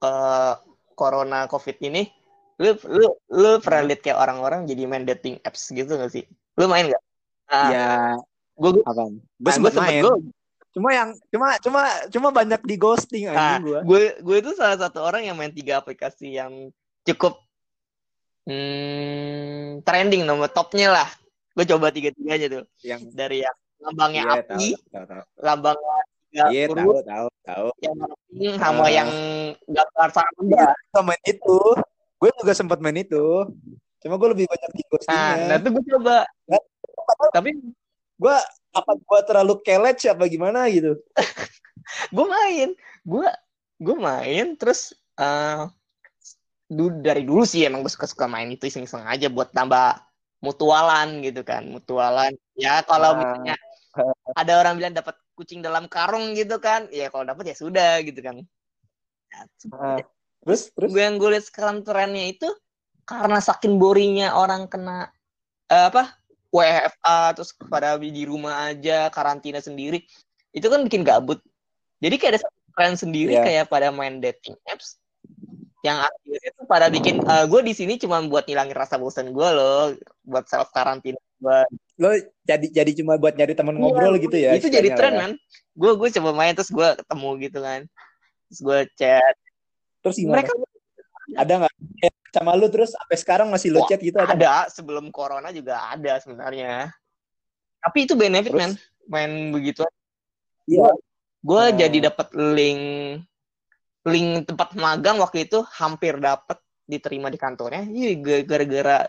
eh, corona covid ini? Lu lu lu pernah lihat kayak orang-orang jadi main dating apps gitu gak sih lu main gak ah, ya gue apa gue sempet main gua- cuma yang cuma cuma cuma banyak di ghosting Nah, gue gue gue itu salah satu orang yang main tiga aplikasi yang cukup hmm, trending nomor topnya lah. Gue coba tiga tiganya tuh yang dari yang lambangnya Iya, api, tahu, tahu, tahu. lambangnya tiga Iya, tahu, tahu, tahu. yang sama Ah. yang gambar main itu. Gue juga sempat main itu. Cuma gue lebih banyak di Nah, ghostingnya. nah itu gue coba. Nggak, Tapi gue apa gue terlalu kelet apa gimana gitu? gue main, gue gue main terus eh du- dari dulu sih emang gue suka-suka main itu iseng-iseng aja buat tambah mutualan gitu kan, mutualan. Ya kalau Ah. misalnya ada orang bilang dapat kucing dalam karung gitu kan, ya kalau dapat ya sudah gitu kan. Ya, Ah, terus terus gue yang gue lihat sekarang trennya itu karena saking boringnya orang kena eh, apa WFA terus pada di rumah aja karantina sendiri itu kan bikin gabut jadi kayak ada tren sendiri Iya. kayak pada main dating apps yang akhirnya tuh pada bikin eh, gue di sini cuma buat ngilangin rasa bosan gue loh buat self karantina gue lo jadi jadi cuma buat nyari teman ngobrol gitu ya? itu jadi tren kan gue gue coba main terus gue ketemu gitu kan terus gue chat Terus gimana? mereka ada nggak chat sama lu terus sampai sekarang masih lo chat gitu ada? ada sebelum corona juga ada sebenarnya tapi itu benefit Terus? man main begitu Iya. gue Oh. jadi dapat link link tempat magang waktu itu hampir dapat diterima di kantornya iya gara-gara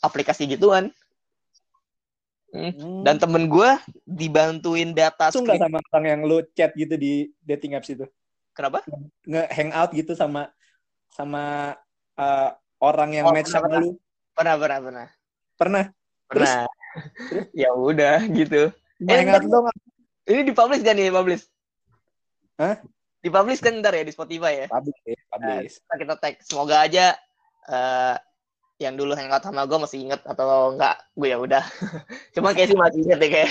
aplikasi gituan Hmm. Hmm. dan temen gue dibantuin data langsung sama orang yang lo chat gitu di dating apps itu? kenapa Nge hangout gitu sama sama eh, orang yang Oh, match pernah, sama lu? pernah pernah pernah Pernah? Terus? pernah ya udah gitu Eh, dong? ini dipublish kan nih publish Hah? dipublish kan ntar ya di Spotify ya Publish, ya, publish. Ntar kita tag semoga aja eh yang dulu hangout sama gue masih inget atau enggak gue ya udah cuma kayak sih masih inget deh kayak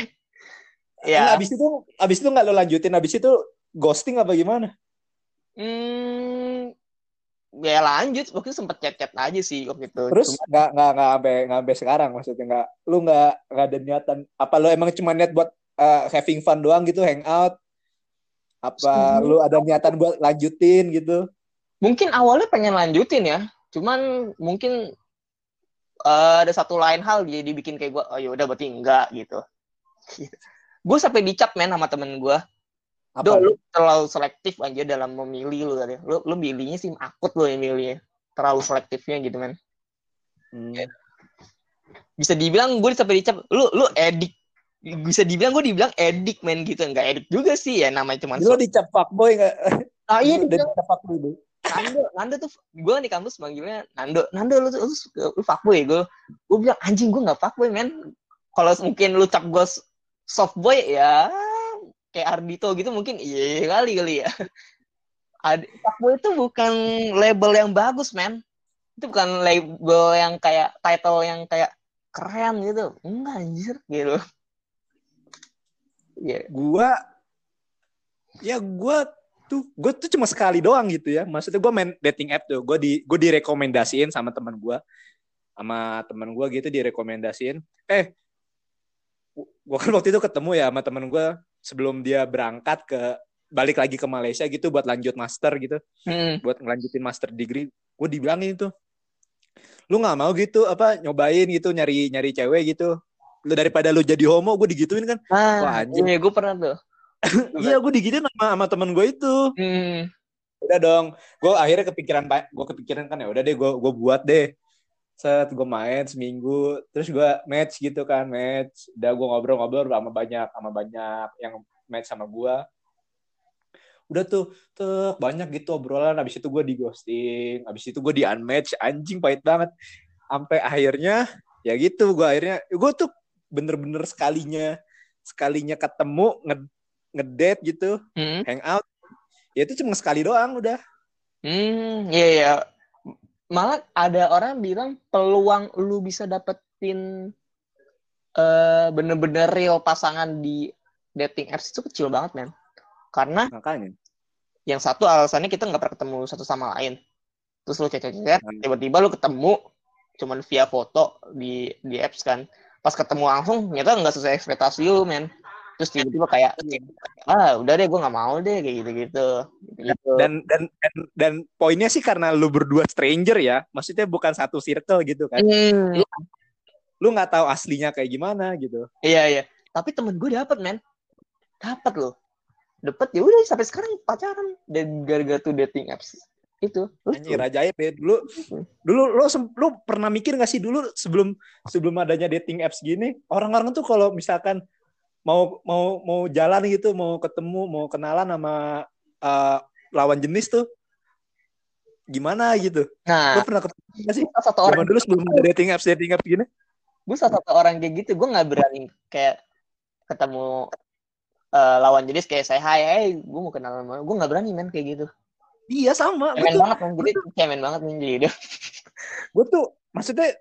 ya abis itu abis itu nggak lo lanjutin abis itu ghosting apa gimana? hmm, ya lanjut. Waktu itu sempet chat chat aja sih waktu itu. Terus? Cuma- nggak nggak nggak sampai nggak sampai sekarang maksudnya. Nggak lu nggak nggak ada niatan. Apa lo emang cuma niat buat uh, having fun doang gitu hangout apa lu ada niatan buat lanjutin gitu? mungkin awalnya pengen lanjutin ya. Cuman mungkin eh, ada satu lain hal jadi dibikin kayak gue oh yaudah berarti enggak gitu. Gue sampai dicap men sama temen gue Apa? Do, lu terlalu selektif aja dalam memilih lu tadi. Lu lu milihnya sih akut lu yang milihnya. Terlalu selektifnya gitu men. Hmm. Bisa dibilang gue sampai dicap lu lu edik. Bisa dibilang gue dibilang edik men gitu. Enggak edik juga sih ya namanya cuma Jadi lo dicap fuckboy nggak? Ah iya dicap fuckboy dulu. Nando, Nando tuh gue di kampus manggilnya Nando. Nando lu lu, lu, lu fuckboy gue. Gue bilang anjing gue nggak fuckboy men. Kalau mungkin lu cap gue soft boy ya kayak Ardito gitu mungkin iya kali kali ya. Ad, fuckboy itu bukan label yang bagus men. Itu bukan label yang kayak title yang kayak keren gitu. Enggak anjir gitu. Iya. Gua ya gua tuh gue tuh cuma sekali doang gitu ya. Maksudnya gue main dating app tuh. Gue di gue direkomendasiin sama teman gua sama teman gua gitu direkomendasiin. Eh, gue kan waktu itu ketemu ya sama teman gua sebelum dia berangkat ke balik lagi ke Malaysia gitu buat lanjut master gitu, Hmm. buat ngelanjutin master degree. Gue dibilangin tuh, lu nggak mau gitu apa nyobain gitu nyari nyari cewek gitu. Lu daripada lu jadi homo, gue digituin kan. Nah, Wah, anjing. iya gue pernah tuh. Iya, gue digituin sama, sama temen gue itu. Hmm. udah dong gue akhirnya kepikiran gue kepikiran kan ya udah deh gue gue buat deh set gue main seminggu terus gue match gitu kan match. Udah gue ngobrol-ngobrol sama banyak sama banyak yang match sama gue udah tuh tuh banyak gitu obrolan. Habis itu gue di ghosting habis itu gue di unmatch anjing pahit banget. Sampai akhirnya ya gitu gue akhirnya gue tuh bener-bener sekalinya sekalinya ketemu nge ngedate gitu Hmm. hangout ya itu cuma sekali doang udah. Hmm, iya iya. Malah ada orang bilang peluang lu bisa dapetin eh bener-bener real pasangan di dating apps itu kecil banget, men. Karena makanya yang satu alasannya kita nggak pernah ketemu satu sama lain. terus lu chat-chat Hmm. tiba-tiba lu ketemu cuman via foto di di apps kan pas ketemu langsung ternyata nggak sesuai ekspektasi lu men terus tiba-tiba kayak ah udah deh gue nggak mau deh kayak gitu-gitu gitu Dan dan dan, dan poinnya sih karena lu berdua stranger ya, maksudnya bukan satu circle gitu kan. Hmm, Lu nggak tahu aslinya kayak gimana gitu. iya iya tapi temen gue dapet men dapet loh dapet ya udah sampai sekarang pacaran dan gara-gara tuh dating apps itu. Anjir ajaib ya. Dulu dulu lu sem- lu pernah mikir gak sih dulu sebelum sebelum adanya dating apps gini, orang-orang tuh kalau misalkan mau mau mau jalan gitu, mau ketemu, mau kenalan sama eh, lawan jenis tuh gimana gitu. nah Lu pernah ketemu gak sih? salah satu orang Zaman dulu sebelum ada dating apps dating apps gini. gue salah satu orang kayak gitu gue nggak berani kayak ketemu eh, lawan jenis kayak saya hai hey gue mau kenalan sama gue nggak berani men kayak gitu Iya sama. Gue cemen banget men jadi cemen banget men jadi gue tuh maksudnya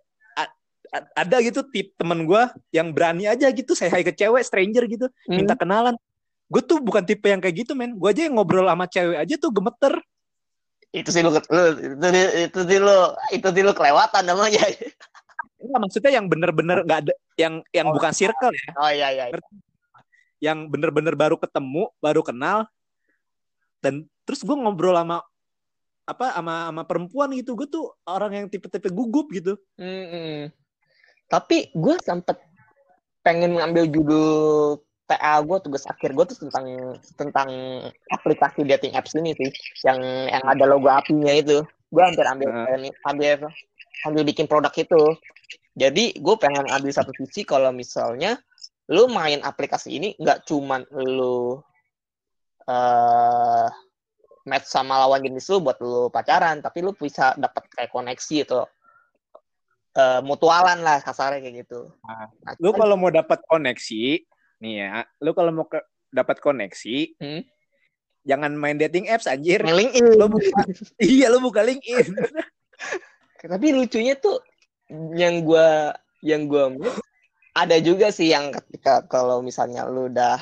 ada gitu tip temen gue yang berani aja gitu saya hai ke cewek stranger gitu minta kenalan. Gue tuh bukan tipe yang kayak gitu men. Gue aja yang ngobrol sama cewek aja tuh gemeter. itu sih lu, lu itu, itu sih lu itu sih lu kelewatan namanya Enggak, maksudnya yang bener-bener nggak ada yang yang Oh. bukan circle ya, oh iya iya yang bener-bener baru ketemu, baru kenal, dan terus gue ngobrol sama apa sama sama perempuan gitu, gue tuh orang yang tipe-tipe gugup gitu. Mm-mm. Tapi gue sempet pengen ngambil judul TA gue tugas akhir gue tuh tentang tentang aplikasi dating apps ini sih yang yang ada logo apinya itu. Gue hampir ambil Nah. ambil ambil bikin produk itu. Jadi gue pengen ambil satu sisi kalau misalnya lu main aplikasi ini nggak cuman lu eh match sama lawan jenis lu buat lu pacaran tapi lu bisa dapat kayak koneksi atau eh, mutualan lah kasarnya kayak gitu Nah, Nah, Lu cuman- kalau mau dapat koneksi, nih ya, lu kalau mau ke, dapat koneksi, Hmm? jangan main dating apps anjir. main LinkedIn. Lu buka, iya lu buka LinkedIn. tapi lucunya tuh yang gua yang gua ada juga sih yang ketika kalau misalnya lu udah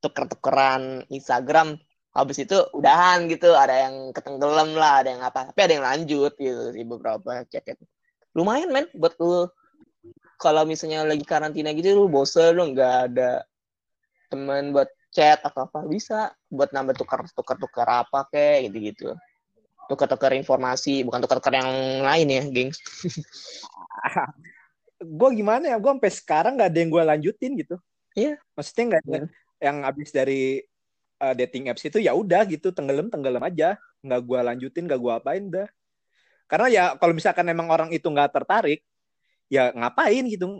tuker-tukeran Instagram habis itu udahan gitu ada yang ketenggelam lah ada yang apa tapi ada yang lanjut gitu sih beberapa chat chat lumayan men buat lu kalau misalnya lagi karantina gitu lu bosen lu nggak ada teman buat chat atau apa bisa buat nambah tukar tukar tukar apa kayak gitu gitu tukar tukar informasi bukan tukar tukar yang lain ya gengs gue gimana ya, gue sampai sekarang nggak ada yang gue lanjutin gitu. Iya. Maksudnya nggak Iya. yang habis dari uh, dating apps itu ya udah gitu tenggelam tenggelam aja, nggak gue lanjutin, nggak gue apain dah. Karena ya kalau misalkan emang orang itu nggak tertarik, ya ngapain gitu.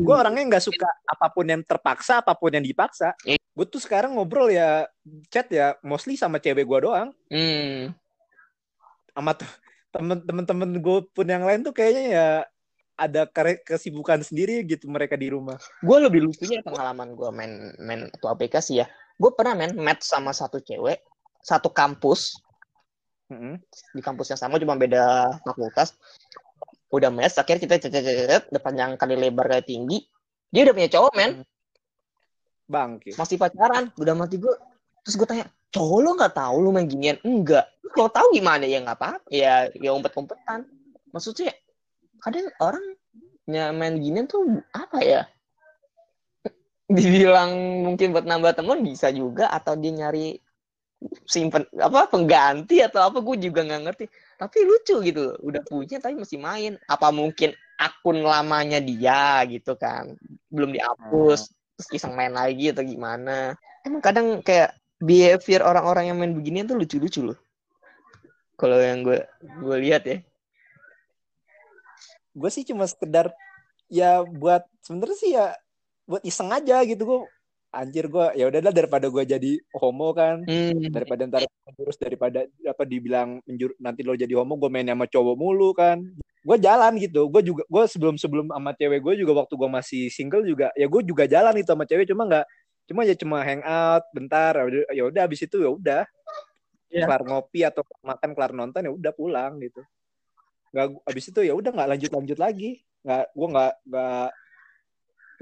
Gue orangnya nggak suka apa pun yang terpaksa, apa pun yang dipaksa. Iya. Gue tuh sekarang ngobrol ya chat ya mostly sama cewek gue doang. hmm sama temen-temen gue pun yang lain tuh kayaknya ya ada kesibukan sendiri gitu mereka di rumah. gue lebih lucunya pengalaman gue main main aplikasi ya gue pernah main match sama satu cewek satu kampus Di kampus yang sama cuma beda fakultas. Udah match akhirnya kita cecet udah panjang kali lebar kali tinggi dia udah punya cowok men. Bangke. masih pacaran udah mati gue terus gue tanya cowok lo nggak tahu lu main ginian? Enggak. Kalau tahu gimana? Ya nggak apa ya ya umpet-umpetan. Maksudnya kadang orang main ginian tuh apa ya? Dibilang mungkin buat nambah teman bisa juga atau dia nyari simpen apa pengganti atau apa gue juga nggak ngerti. Tapi lucu gitu udah punya tapi masih main. Apa mungkin akun lamanya dia gitu kan belum dihapus terus iseng main lagi atau gimana. Emang kadang kayak behavior orang-orang yang main beginian tuh lucu-lucu loh. Kalau yang gue gue lihat ya. Gue sih cuma sekedar ya buat sebenarnya sih ya buat iseng aja gitu. Gue anjir gue ya udahlah daripada gue jadi homo kan hmm. daripada ntar terus daripada apa dibilang menjur, nanti lo jadi homo gue main sama cowok mulu kan gue jalan gitu gue juga gue sebelum sebelum sama cewek gue juga waktu gue masih single juga ya gue juga jalan itu sama cewek cuma nggak cuma ya cuma hangout bentar ya udah abis itu ya udah Iya. kelar ngopi atau makan kelar nonton ya udah pulang gitu nggak abis itu ya udah nggak lanjut lanjut lagi nggak gue nggak nggak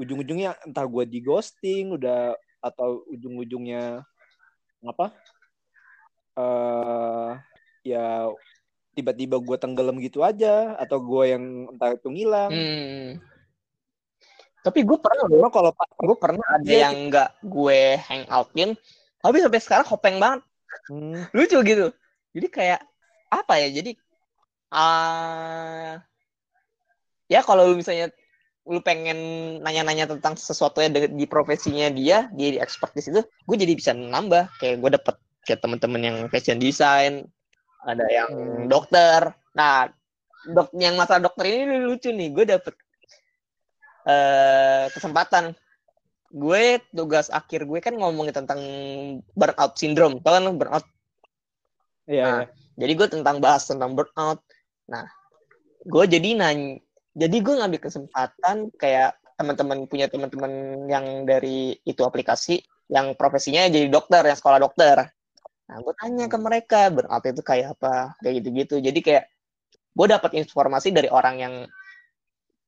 ujung-ujungnya entah gue di ghosting udah atau ujung-ujungnya apa eh ya tiba-tiba gue tenggelam gitu aja atau gue yang entah itu ngilang hmm. tapi gue pernah loh kalau gue pernah ada Iya, yang nggak gue hangoutin tapi sampai sekarang hopeng banget Hmm. lucu gitu jadi kayak apa ya jadi ah ya kalau lu misalnya lu pengen nanya-nanya tentang sesuatu ya di, di profesinya dia dia di expertise itu gue jadi bisa nambah kayak gue dapet kayak temen-temen yang fashion design ada yang Hmm. dokter nah dok yang masalah dokter ini lucu nih gue dapet eh kesempatan gue tugas akhir gue kan ngomongin tentang burnout syndrome tau kan burnout Iya, Nah, iya. jadi gue tentang bahas tentang burnout. Nah, gue jadi nanya, jadi gue ngambil kesempatan kayak teman-teman punya teman-teman yang dari itu aplikasi yang profesinya jadi dokter, yang sekolah dokter. Nah, gue tanya ke mereka burnout itu kayak apa, kayak gitu-gitu. Jadi kayak gue dapat informasi dari orang yang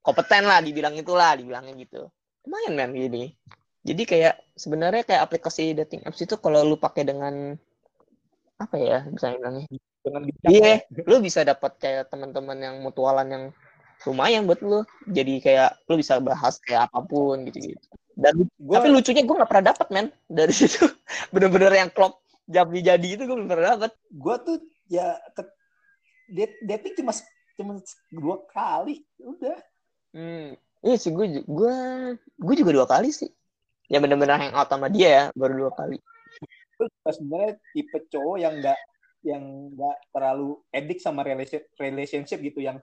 kompeten lah, dibilang itulah, dibilangnya gitu. Lumayan kan gini. Jadi kayak sebenarnya kayak aplikasi dating apps itu kalau lu pakai dengan apa ya bisa bilangnya dengan bijak. Iya, lu bisa dapat kayak teman-teman yang mutualan yang lumayan buat lu. Jadi kayak lu bisa bahas kayak apa pun gitu-gitu. Dan Gua- tapi lucunya gue nggak pernah dapat men dari situ. Bener-bener yang klop jadi jadi itu gue belum pernah dapat. gue tuh ya ke, dating cuma cuma dua kali udah Hmm. Iya sih gue gue gue juga dua kali sih. Ya bener-bener hangout sama dia ya baru dua kali. Gue sebenarnya tipe cowok yang nggak yang nggak terlalu edik sama relation- relationship gitu yang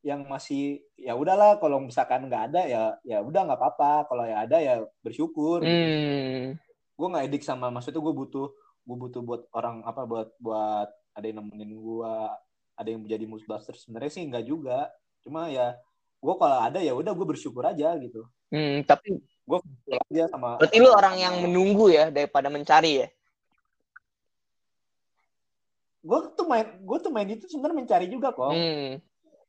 yang masih ya udahlah kalau misalkan nggak ada ya ya udah nggak apa-apa kalau ya ada ya bersyukur Hmm. gue nggak edik sama maksudnya gue butuh gue butuh buat orang apa buat buat ada yang nemenin gue ada yang menjadi musbaster sebenarnya sih nggak juga cuma ya gue kalau ada ya udah gue bersyukur aja gitu Hmm, tapi gue aja sama berarti lu orang yang menunggu ya daripada mencari ya. gue tuh main gue tuh main itu sebenarnya mencari juga kok Hmm.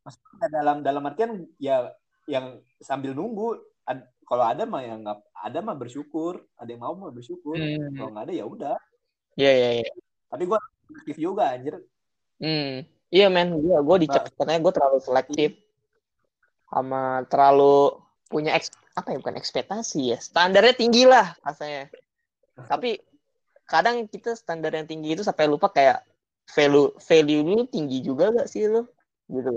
Maksudnya dalam dalam artian ya yang sambil nunggu ad- kalau ada mah yang nggak ada mah bersyukur ada yang mau mah bersyukur Hmm. kalau nggak ada ya udah Iya iya iya. tapi gue aktif juga anjir Hmm, iya men, gue gue dicap katanya gue terlalu selektif sama terlalu punya eks, apa ya bukan ekspektasi ya standarnya tinggi lah rasanya. Tapi kadang kita standar yang tinggi itu sampai lupa kayak value value lu tinggi juga gak sih lu gitu.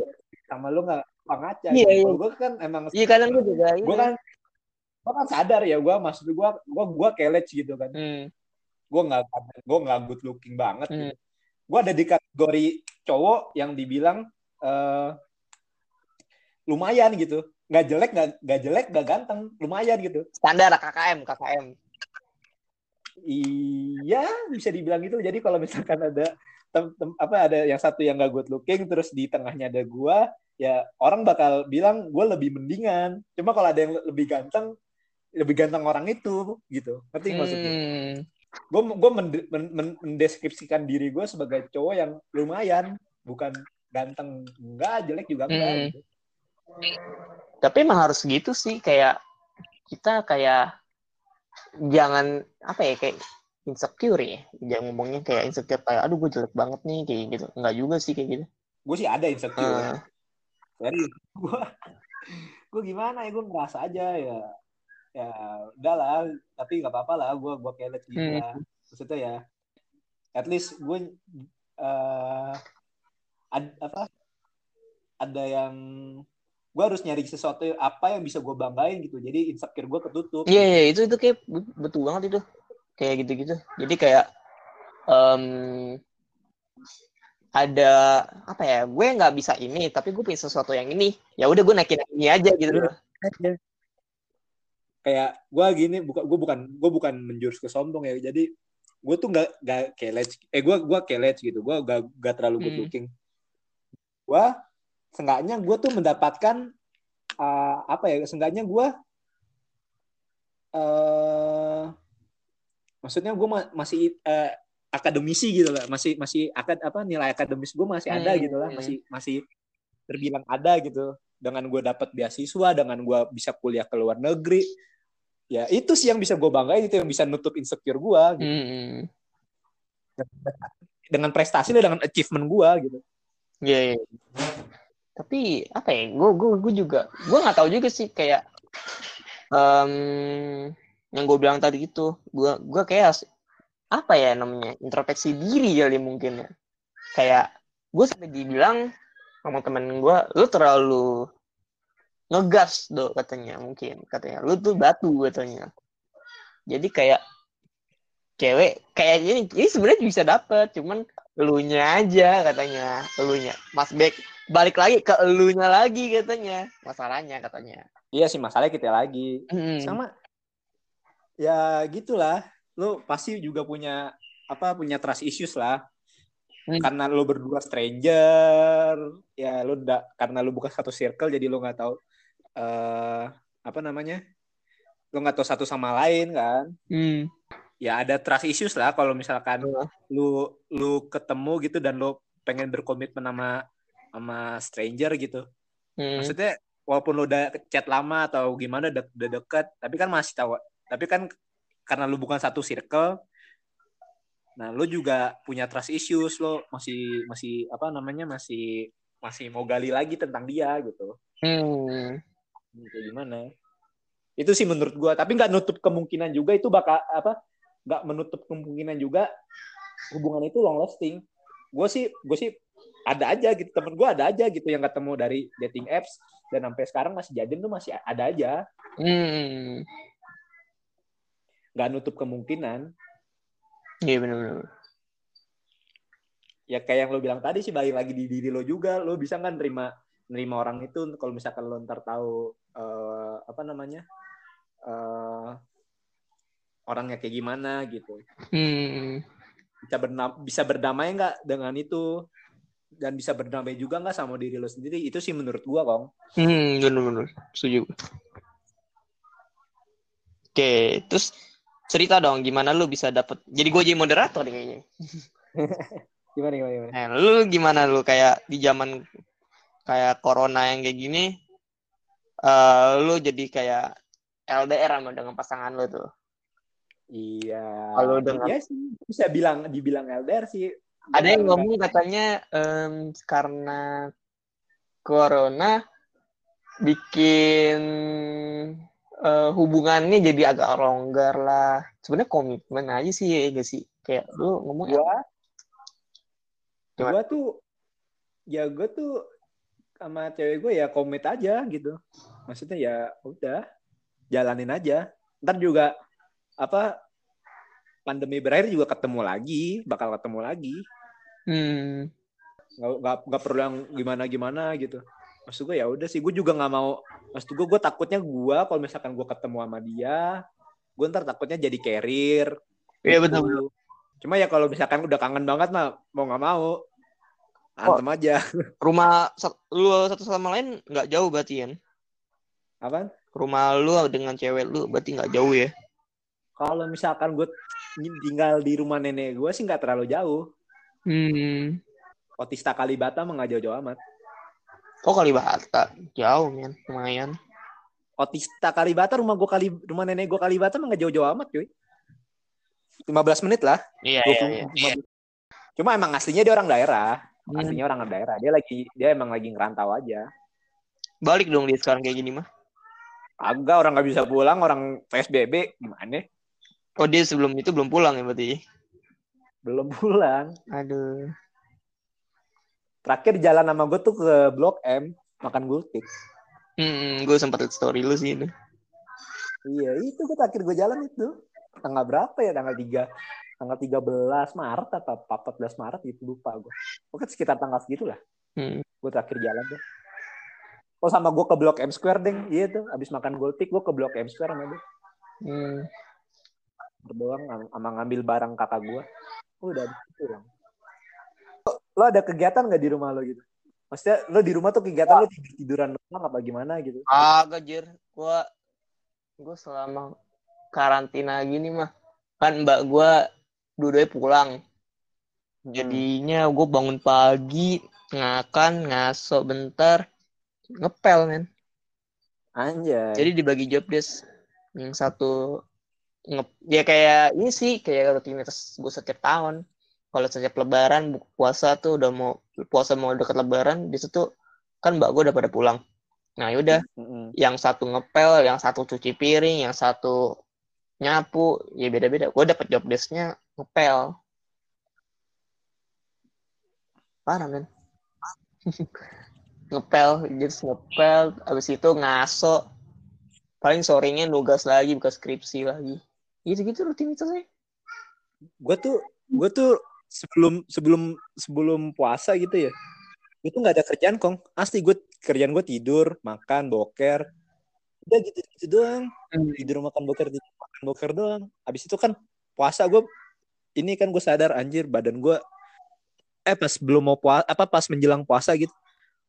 Sama lu nggak ngaca Iya, iya. gue kan emang Iya kadang gue juga. gue kan gue kan sadar ya gue maksud gue gue gue kelec gitu kan Hmm, gue nggak gue nggak good looking banget Hmm. gitu. gue ada di kategori cowok yang dibilang eh, lumayan gitu nggak jelek nggak nggak jelek nggak ganteng lumayan gitu standar KKM KKM. iya bisa dibilang gitu jadi kalau misalkan ada tem- tem- apa ada yang satu yang nggak good looking terus di tengahnya ada gue ya orang bakal bilang gue lebih mendingan. Cuma kalau ada yang lebih ganteng lebih ganteng orang itu gitu. Ngerti nggak maksudnya? Hmm, gue gue mende- men- men- mendeskripsikan diri gue sebagai cowok yang lumayan bukan ganteng. Enggak jelek juga enggak Hmm. gitu. tapi emang harus gitu sih kayak kita kayak jangan apa ya kayak insecure ya. Jangan ngomongnya kayak insecure kayak aduh gue jelek banget nih kayak gitu. Nggak juga sih kayak gitu. Gue sih ada insecure serius. Gue gue gimana ya? Gue ngerasa aja ya ya udahlah tapi nggak apa-apa lah. Gue gue kelet gitu Hmm. lah. Maksudnya ya at least gue eh ad- apa ada yang gue harus nyari sesuatu apa yang bisa gue banggain gitu. Jadi insecure gue ketutup. Iya iya itu itu kayak be- betul banget itu kayak gitu gitu jadi kayak em, ada apa ya gue nggak bisa ini tapi gue punya sesuatu yang ini. Ya udah gue naikin ini aja gitu. Loh kayak gue gini bukan gue bukan gue bukan menjurus ke sombong ya. Jadi gue tuh nggak nggak kelet eh gue gue kelet gitu. Gue gak, gak terlalu good Hmm. looking gue seenggaknya gue tuh mendapatkan uh, apa ya seenggaknya gue eh maksudnya gue masih eh, akademisi gitu lah masih masih akad apa nilai akademis gue masih ada Hmm. gitu lah masih masih terbilang ada gitu dengan gue dapat beasiswa dengan gue bisa kuliah ke luar negeri ya itu sih yang bisa gue banggain itu yang bisa nutup insecure gue gitu. Hmm. dengan prestasi dengan achievement gue gitu Iya. iya. Tapi apa ya? Gue gue gue juga gue nggak tahu juga sih kayak em, yang gue bilang tadi itu. Gue gue kayak apa ya namanya introspeksi diri kali mungkin ya. Kayak gue sampai dibilang sama temen gue, lu terlalu ngegas do katanya mungkin katanya lu tuh batu katanya. Jadi kayak cewek kayak ini ini sebenarnya bisa dapet cuman elunya aja katanya elunya mas Bek balik lagi ke elunya lagi katanya masalahnya katanya Iya sih masalahnya kita lagi. Hmm. Sama ya gitulah. Lu pasti juga punya apa punya trust issues lah. Hmm. Karena lu berdua stranger, ya lu da- karena lu bukan satu circle jadi lu nggak tahu eh apa namanya? Lu nggak tahu satu sama lain kan. Hmm. Ya ada trust issues lah kalau misalkan Iya. lu lu ketemu gitu dan lu pengen berkomitmen sama sama stranger gitu. Hmm. maksudnya walaupun lu udah chat lama atau gimana udah, udah deket tapi kan masih tahu tapi kan karena lu bukan satu circle nah lu juga punya trust issues lo masih masih apa namanya masih masih mau gali lagi tentang dia gitu. Hmm. gitu gimana? Itu sih menurut gua. Tapi nggak nutup kemungkinan juga itu bakal apa nggak menutup kemungkinan juga hubungan itu long lasting. Gue sih gue sih ada aja gitu temen gue ada aja gitu yang ketemu dari dating apps dan sampai sekarang masih jadian tuh masih ada aja. Hmm. Nggak nutup kemungkinan Iya benar-benar. ya kayak yang lo bilang tadi sih balik lagi di diri lo juga lo bisa nggak nerima nerima orang itu kalau misalkan lo ntar tahu eh, apa namanya eh, orangnya kayak gimana gitu Hmm. bisa bernam- bisa berdamai nggak dengan itu dan bisa berdamai juga nggak sama diri lo sendiri itu sih menurut gua kong Hmm, benar-benar. Setuju. Oke, terus cerita dong gimana lu bisa dapet. Jadi gue jadi moderator nih kayaknya. gimana gimana, gimana? Nah, lu gimana lu kayak di zaman kayak corona yang kayak gini, eh lu jadi kayak LDR sama dengan pasangan lu tuh. iya Kalau dengan- iya sih bisa bilang dibilang LDR sih Ada yang ngomong katanya em, karena corona bikin eh, hubungannya jadi agak longgar lah. Sebenarnya komitmen aja sih ya gak sih? Kayak lu ngomong gua Gimana? gua tuh ya gua tuh sama cewek gue ya komit aja gitu maksudnya ya udah jalanin aja ntar juga apa pandemi berakhir juga ketemu lagi bakal ketemu lagi hmm, nggak nggak nggak perlu yang gimana gimana gitu maksud gue ya udah sih gue juga nggak mau maksud gue gue takutnya gue kalau misalkan gue ketemu sama dia gue ntar takutnya jadi carrier Iya, gitu. betul, cuma ya kalau misalkan udah kangen banget mah mau nggak mau antem aja rumah lu satu sama lain nggak jauh berarti kan? apa Rumah lu dengan cewek lu berarti nggak jauh ya? kalau misalkan gue tinggal di rumah nenek gue sih nggak terlalu jauh Hmm. Otista Kalibata mah nggak jauh-jauh amat Oh Kalibata jauh men, lumayan. Otista Kalibata rumah gue kali rumah nenek gue Kalibata mah nggak jauh-jauh amat cuy 15 menit lah Iya 20, 15. cuma emang aslinya dia orang daerah Hmm. aslinya orang daerah dia lagi dia emang lagi ngerantau aja Balik dong dia sekarang kayak gini mah. agak orang nggak bisa pulang orang psbb gimana Oh dia sebelum itu belum pulang ya berarti? belum pulang Aduh. Terakhir jalan sama gue tuh ke blok M makan gultik. Hmm, gue sempat story lu sih itu. iya itu gue terakhir gue jalan itu. Tanggal berapa ya? Tanggal 3 tanggal 13 Maret atau 14 Maret gitu lupa gue pokoknya sekitar tanggal segitu lah Hmm. gue terakhir jalan tuh. Oh sama gue ke blok M Square deng iya tuh abis makan gultik gue ke blok M Square sama dia. Hmm. berdoang sama ngambil barang kakak gue udah pulang lo, ada kegiatan nggak di rumah lo gitu maksudnya lo di rumah tuh kegiatan lo tidur tiduran doang apa gimana gitu Agak jir, gua gua selama karantina gini mah kan mbak gua dua-duanya pulang. Hmm. Jadinya gue bangun pagi, ngakan, ngaso bentar, ngepel men. anjay Jadi dibagi job desk. Yang satu nge ya kayak ini sih kayak rutinitas gue setiap tahun. Kalau setiap lebaran puasa tuh udah mau puasa mau deket lebaran di situ kan mbak gue udah pada pulang. Nah yaudah Mm-mm. yang satu ngepel yang satu cuci piring yang satu nyapu ya beda-beda. Gue dapet job desknya ngepel. Parah men. Ngepel jadi ngepel abis itu ngaso. Paling sorenya nugas lagi buka skripsi lagi. Gitu-gitu rutinitasnya. Gue tuh gue tuh sebelum sebelum sebelum puasa gitu ya. Gue tuh nggak ada kerjaan kong. Asli gue kerjaan gue tidur makan boker. Udah gitu gitu doang. Tidur makan boker tidur makan boker doang. Abis itu kan puasa gue ini kan gue sadar anjir badan gue eh pas belum mau puasa apa pas menjelang puasa gitu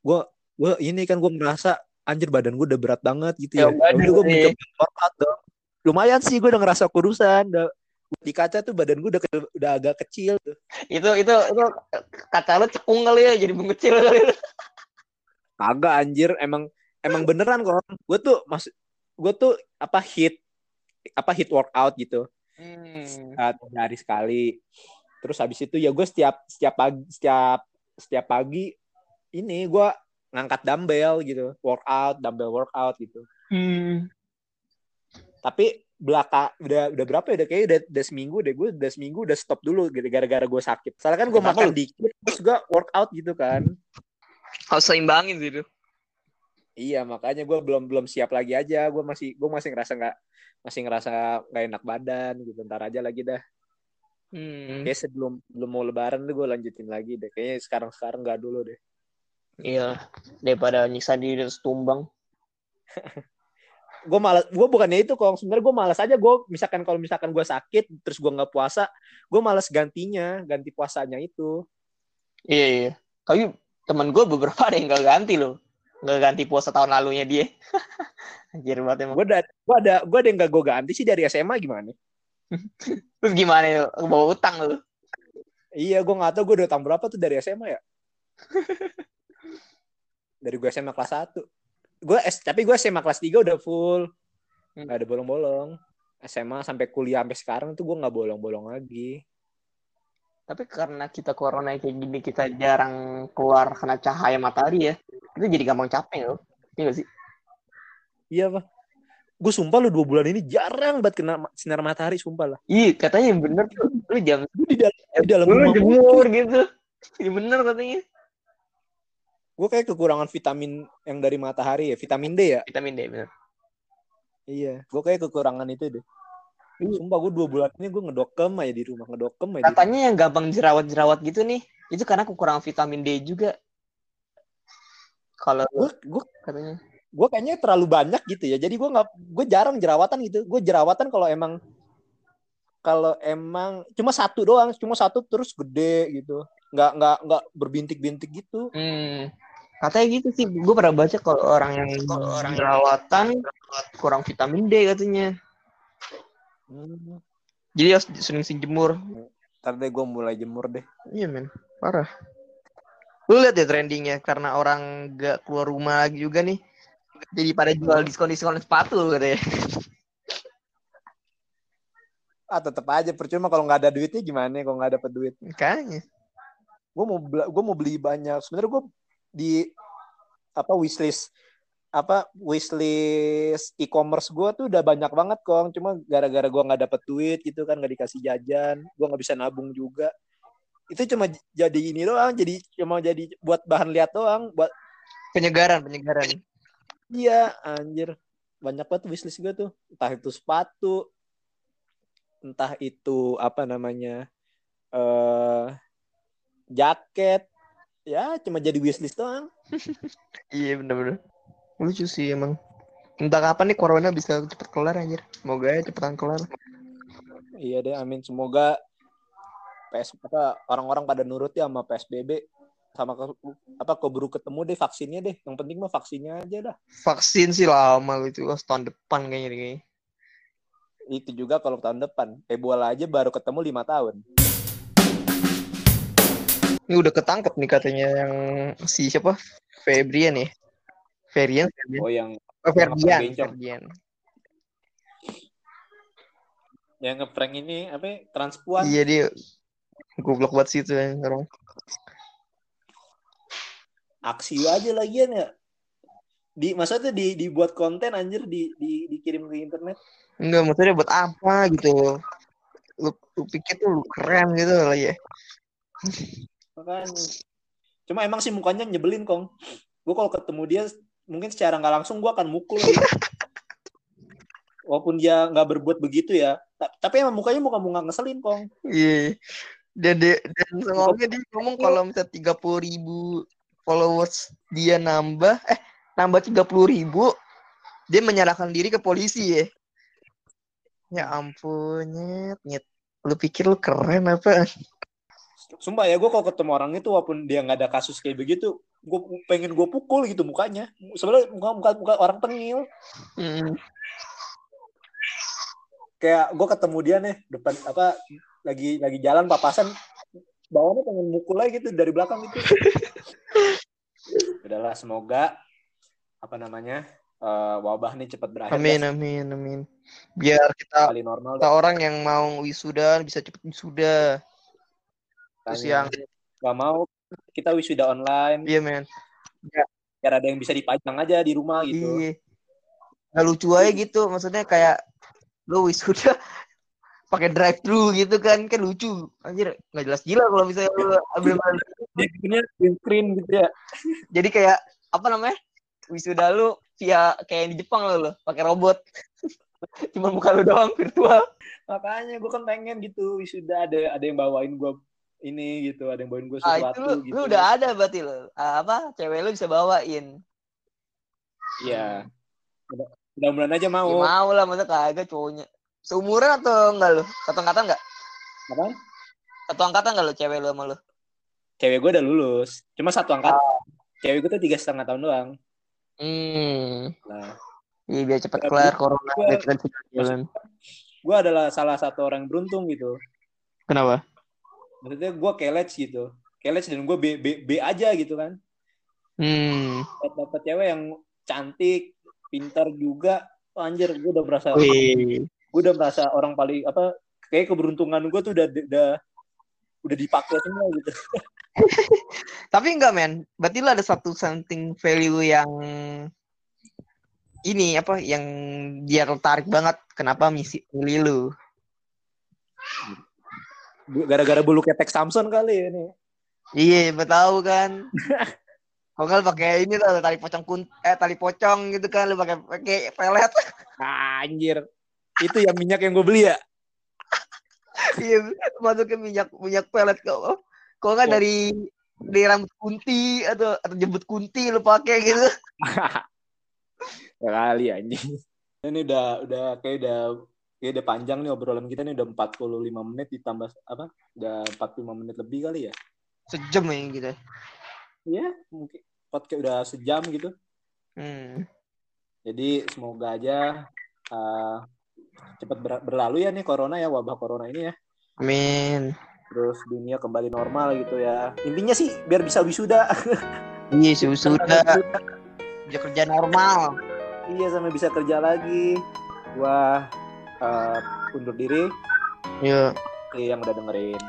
gue gue ini kan gue merasa anjir badan gue udah berat banget gitu Ya, ya, gue mencoba workout dong lumayan sih gue udah ngerasa kurusan udah di kaca tuh badan gue udah ke- udah agak kecil tuh itu itu itu kata lu cekung kali ya jadi mengecil kali Kagak anjir, emang emang beneran kok. Gue tuh mas gue tuh apa hit apa hit workout gitu. hmm. Uh, hari sekali. Terus habis itu ya gue setiap setiap pagi setiap setiap pagi ini gue ngangkat dumbbell gitu, workout, dumbbell workout gitu. Hmm. Tapi belaka udah udah berapa ya udah kayak udah, udah seminggu deh gue udah seminggu udah stop dulu gitu gara-gara gue sakit. Soalnya kan gue Kenapa makan lu? dikit terus gue workout gitu kan. harus seimbangin sih itu Iya makanya gue belum belum siap lagi aja. Gue masih gue masih ngerasa nggak masih ngerasa nggak enak badan gitu. Ntar aja lagi dah. hmm. Kayak sebelum belum mau lebaran tuh gue lanjutin lagi deh. Kayaknya sekarang sekarang nggak dulu deh. iya daripada nyiksa diri terus tumbang Gue malas. Gue bukannya itu kok. Sebenarnya gue malas aja. Gue misalkan kalau misalkan gue sakit terus gue nggak puasa, gue malas gantinya, ganti puasanya itu. iya iya tapi temen gue beberapa ada yang gak ganti loh gak ganti puasa tahun lalunya dia anjir banget emang Gue ada gue ada gue ada yang gak gue ganti sih dari SMA gimana? terus gimana ya bawa utang lu Iya, gue nggak tahu gue udah utang berapa tuh dari SMA ya. dari gue SMA kelas 1. Gue tapi gue SMA kelas 3 udah full. Hmm. Gak ada bolong-bolong. SMA sampai kuliah sampai sekarang tuh gue nggak bolong-bolong lagi. tapi karena kita corona kayak gini kita jarang keluar kena cahaya matahari ya itu jadi gampang capek loh iya gak sih Iya pak. Gue sumpah lu dua bulan ini jarang banget kena sinar matahari sumpah lah. iya katanya yang bener tuh lu jam Gue di dalam di dalam lu jemur gitu ini bener katanya gue kayak kekurangan vitamin yang dari matahari ya, vitamin D ya. vitamin D bener Iya, gue kayak kekurangan itu deh. Sumpah gue dua bulan ini gue ngedokem aja di rumah, ngedokem aja. di rumah. katanya yang gampang jerawat-jerawat gitu nih itu karena kekurangan vitamin D juga kalau Gue gue katanya gue kayaknya terlalu banyak gitu ya jadi gue nggak gue jarang jerawatan gitu gue jerawatan kalau emang kalau emang cuma satu doang cuma satu terus gede gitu nggak nggak nggak berbintik-bintik gitu hmm, katanya gitu sih. Gue pernah baca kalau orang yang jerawatan kurang vitamin D katanya. Hmm. jadi harus sering sering jemur ntar deh gue mulai jemur deh. Iya men. Parah. Lu lihat ya trendingnya karena orang gak keluar rumah lagi juga nih jadi pada jual diskon diskon sepatu katanya. Ah tetap aja. Percuma kalau nggak ada duitnya gimana kalau nggak dapet duit? Makanya. Gue mau gue mau beli banyak. Sebenarnya gue di apa wishlist apa wishlist e-commerce gue tuh udah banyak banget kong. Cuma gara-gara gue nggak dapet duit gitu kan nggak dikasih jajan gue nggak bisa nabung juga. Itu cuma jadi ini doang jadi cuma jadi buat bahan lihat doang buat penyegaran penyegaran. Dia anjir. Banyak banget wishlist gue tuh. Entah itu sepatu entah itu apa namanya eh jaket ya cuma jadi wishlist doang iya bener-bener lucu sih emang entah kapan nih corona bisa cepet kelar anjir semoga ya cepetan kelar Iya deh, amin. Semoga PS apa orang-orang pada nurut ya sama PSBB sama ke, apa keburu ketemu deh vaksinnya deh. Yang penting mah vaksinnya aja dah. vaksin sih lama oh, tahun depan kayaknya deh, kayaknya Itu juga kalau tahun depan. Ebola aja baru ketemu lima tahun. Ini udah ketangkep nih katanya yang si siapa Febrian ya Ferian Ferdian Oh yang oh, Ferdian Bencong. Ferdian yang ngeprank ini apa transpuan. iya dia Goblok banget sih itu yang orang. aksi aja lagian ya di maksudnya di dibuat konten anjir di, di dikirim ke internet Enggak, maksudnya buat apa gitu. Lu, lu pikir tuh lu keren gitu lah ya. Makanya cuma emang sih mukanya nyebelin kong gue kalau ketemu dia mungkin secara nggak langsung gue akan mukul gitu. walaupun dia nggak berbuat begitu ya Ta- tapi emang mukanya muka muka ngeselin kong Iya. Dan dia dan ngomongnya dia ngomong kalau misalnya tiga puluh ribu followers dia nambah, eh nambah tiga puluh ribu, dia menyerahkan diri ke polisi ya. Ya ampun, nyet, nyet. Lu pikir lu keren apa? Sumpah ya gue kalau ketemu orang itu walaupun dia nggak ada kasus kayak begitu gue pengen gue pukul gitu mukanya sebenarnya muka, muka muka orang tengil Hmm. kayak gue ketemu dia nih depan apa lagi lagi jalan papasan bawahnya pengen mukul aja gitu dari belakang gitu udahlah semoga apa namanya eh, wabah nih cepat berakhir Amin, amin, amin. Biar kita, normal kita orang yang mau wisuda bisa cepet wisuda. Terus yang, nggak mau kita wisuda online. Iya men. biar ada yang bisa dipajang aja di rumah gitu. Iya. Nggak lucu aja gitu, maksudnya kayak lu wisuda pakai drive thru gitu kan kan lucu. Anjir nggak jelas gila kalau misalnya lu ambil bikinnya green screen gitu ya. Jadi kayak apa namanya wisuda lu via kayak yang di Jepang lo lo pakai robot. Cuma muka lu doang virtual. Makanya gue kan pengen gitu wisuda ada ada yang bawain gue ini gitu ada yang bawain gue ah itu sesuatu lu, gitu lu udah ada berarti lo Ah, apa cewek lu bisa bawain Iya. Mudah- Mudah-mudahan aja ya, mau. mau lah masa kagak cowoknya seumuran atau enggak lu satu angkatan enggak Apa? satu angkatan enggak lu cewek lu sama lu Cewek gue udah lulus. Cuma satu angkat. Cewek gue tuh tiga setengah tahun doang. hmm Nah, iya biar cepet kelar corona gue adalah salah satu orang yang beruntung gitu. kenapa Maksudnya gue kelet gitu. Kelet dan gue B, B, B aja gitu kan. hmm Dapat dapat cewek yang cantik, pintar juga. Oh, anjir, gue udah merasa Wih. gue udah merasa orang paling apa kayak keberuntungan gue tuh udah udah udah dipakai semua gitu. Tapi enggak men, berarti lu ada satu something value yang ini apa yang dia tertarik banget kenapa misi milih lu. Gara-gara bulu ketek Samson kali ini. Iya, betul kan. Kalau nggak lu pakai ini tuh tali pocong kun eh tali pocong gitu kan lu pakai pakai pelet. Ah, anjir. Itu yang minyak yang gue beli ya. Iya, masukin minyak minyak pelet kok. Kalau nggak Ya. dari dari rambut kunti atau atau jembut kunti lu pakai gitu. Ya kali anjing. Ini udah udah kayak udah kayak udah panjang nih obrolan kita nih udah 45 menit ditambah apa? Udah 45 menit lebih kali ya. Sejam ya gitu. Iya, mungkin podcast udah sejam gitu. Hmm. Jadi semoga aja eh, cepat ber- berlalu ya nih corona ya wabah corona ini ya. Amin. Terus dunia kembali normal gitu ya. Intinya sih biar bisa wisuda. Iya, sudah bisa kerja normal. Iya sampai bisa kerja lagi. Gua eh, undur diri Yuk. yang udah dengerin.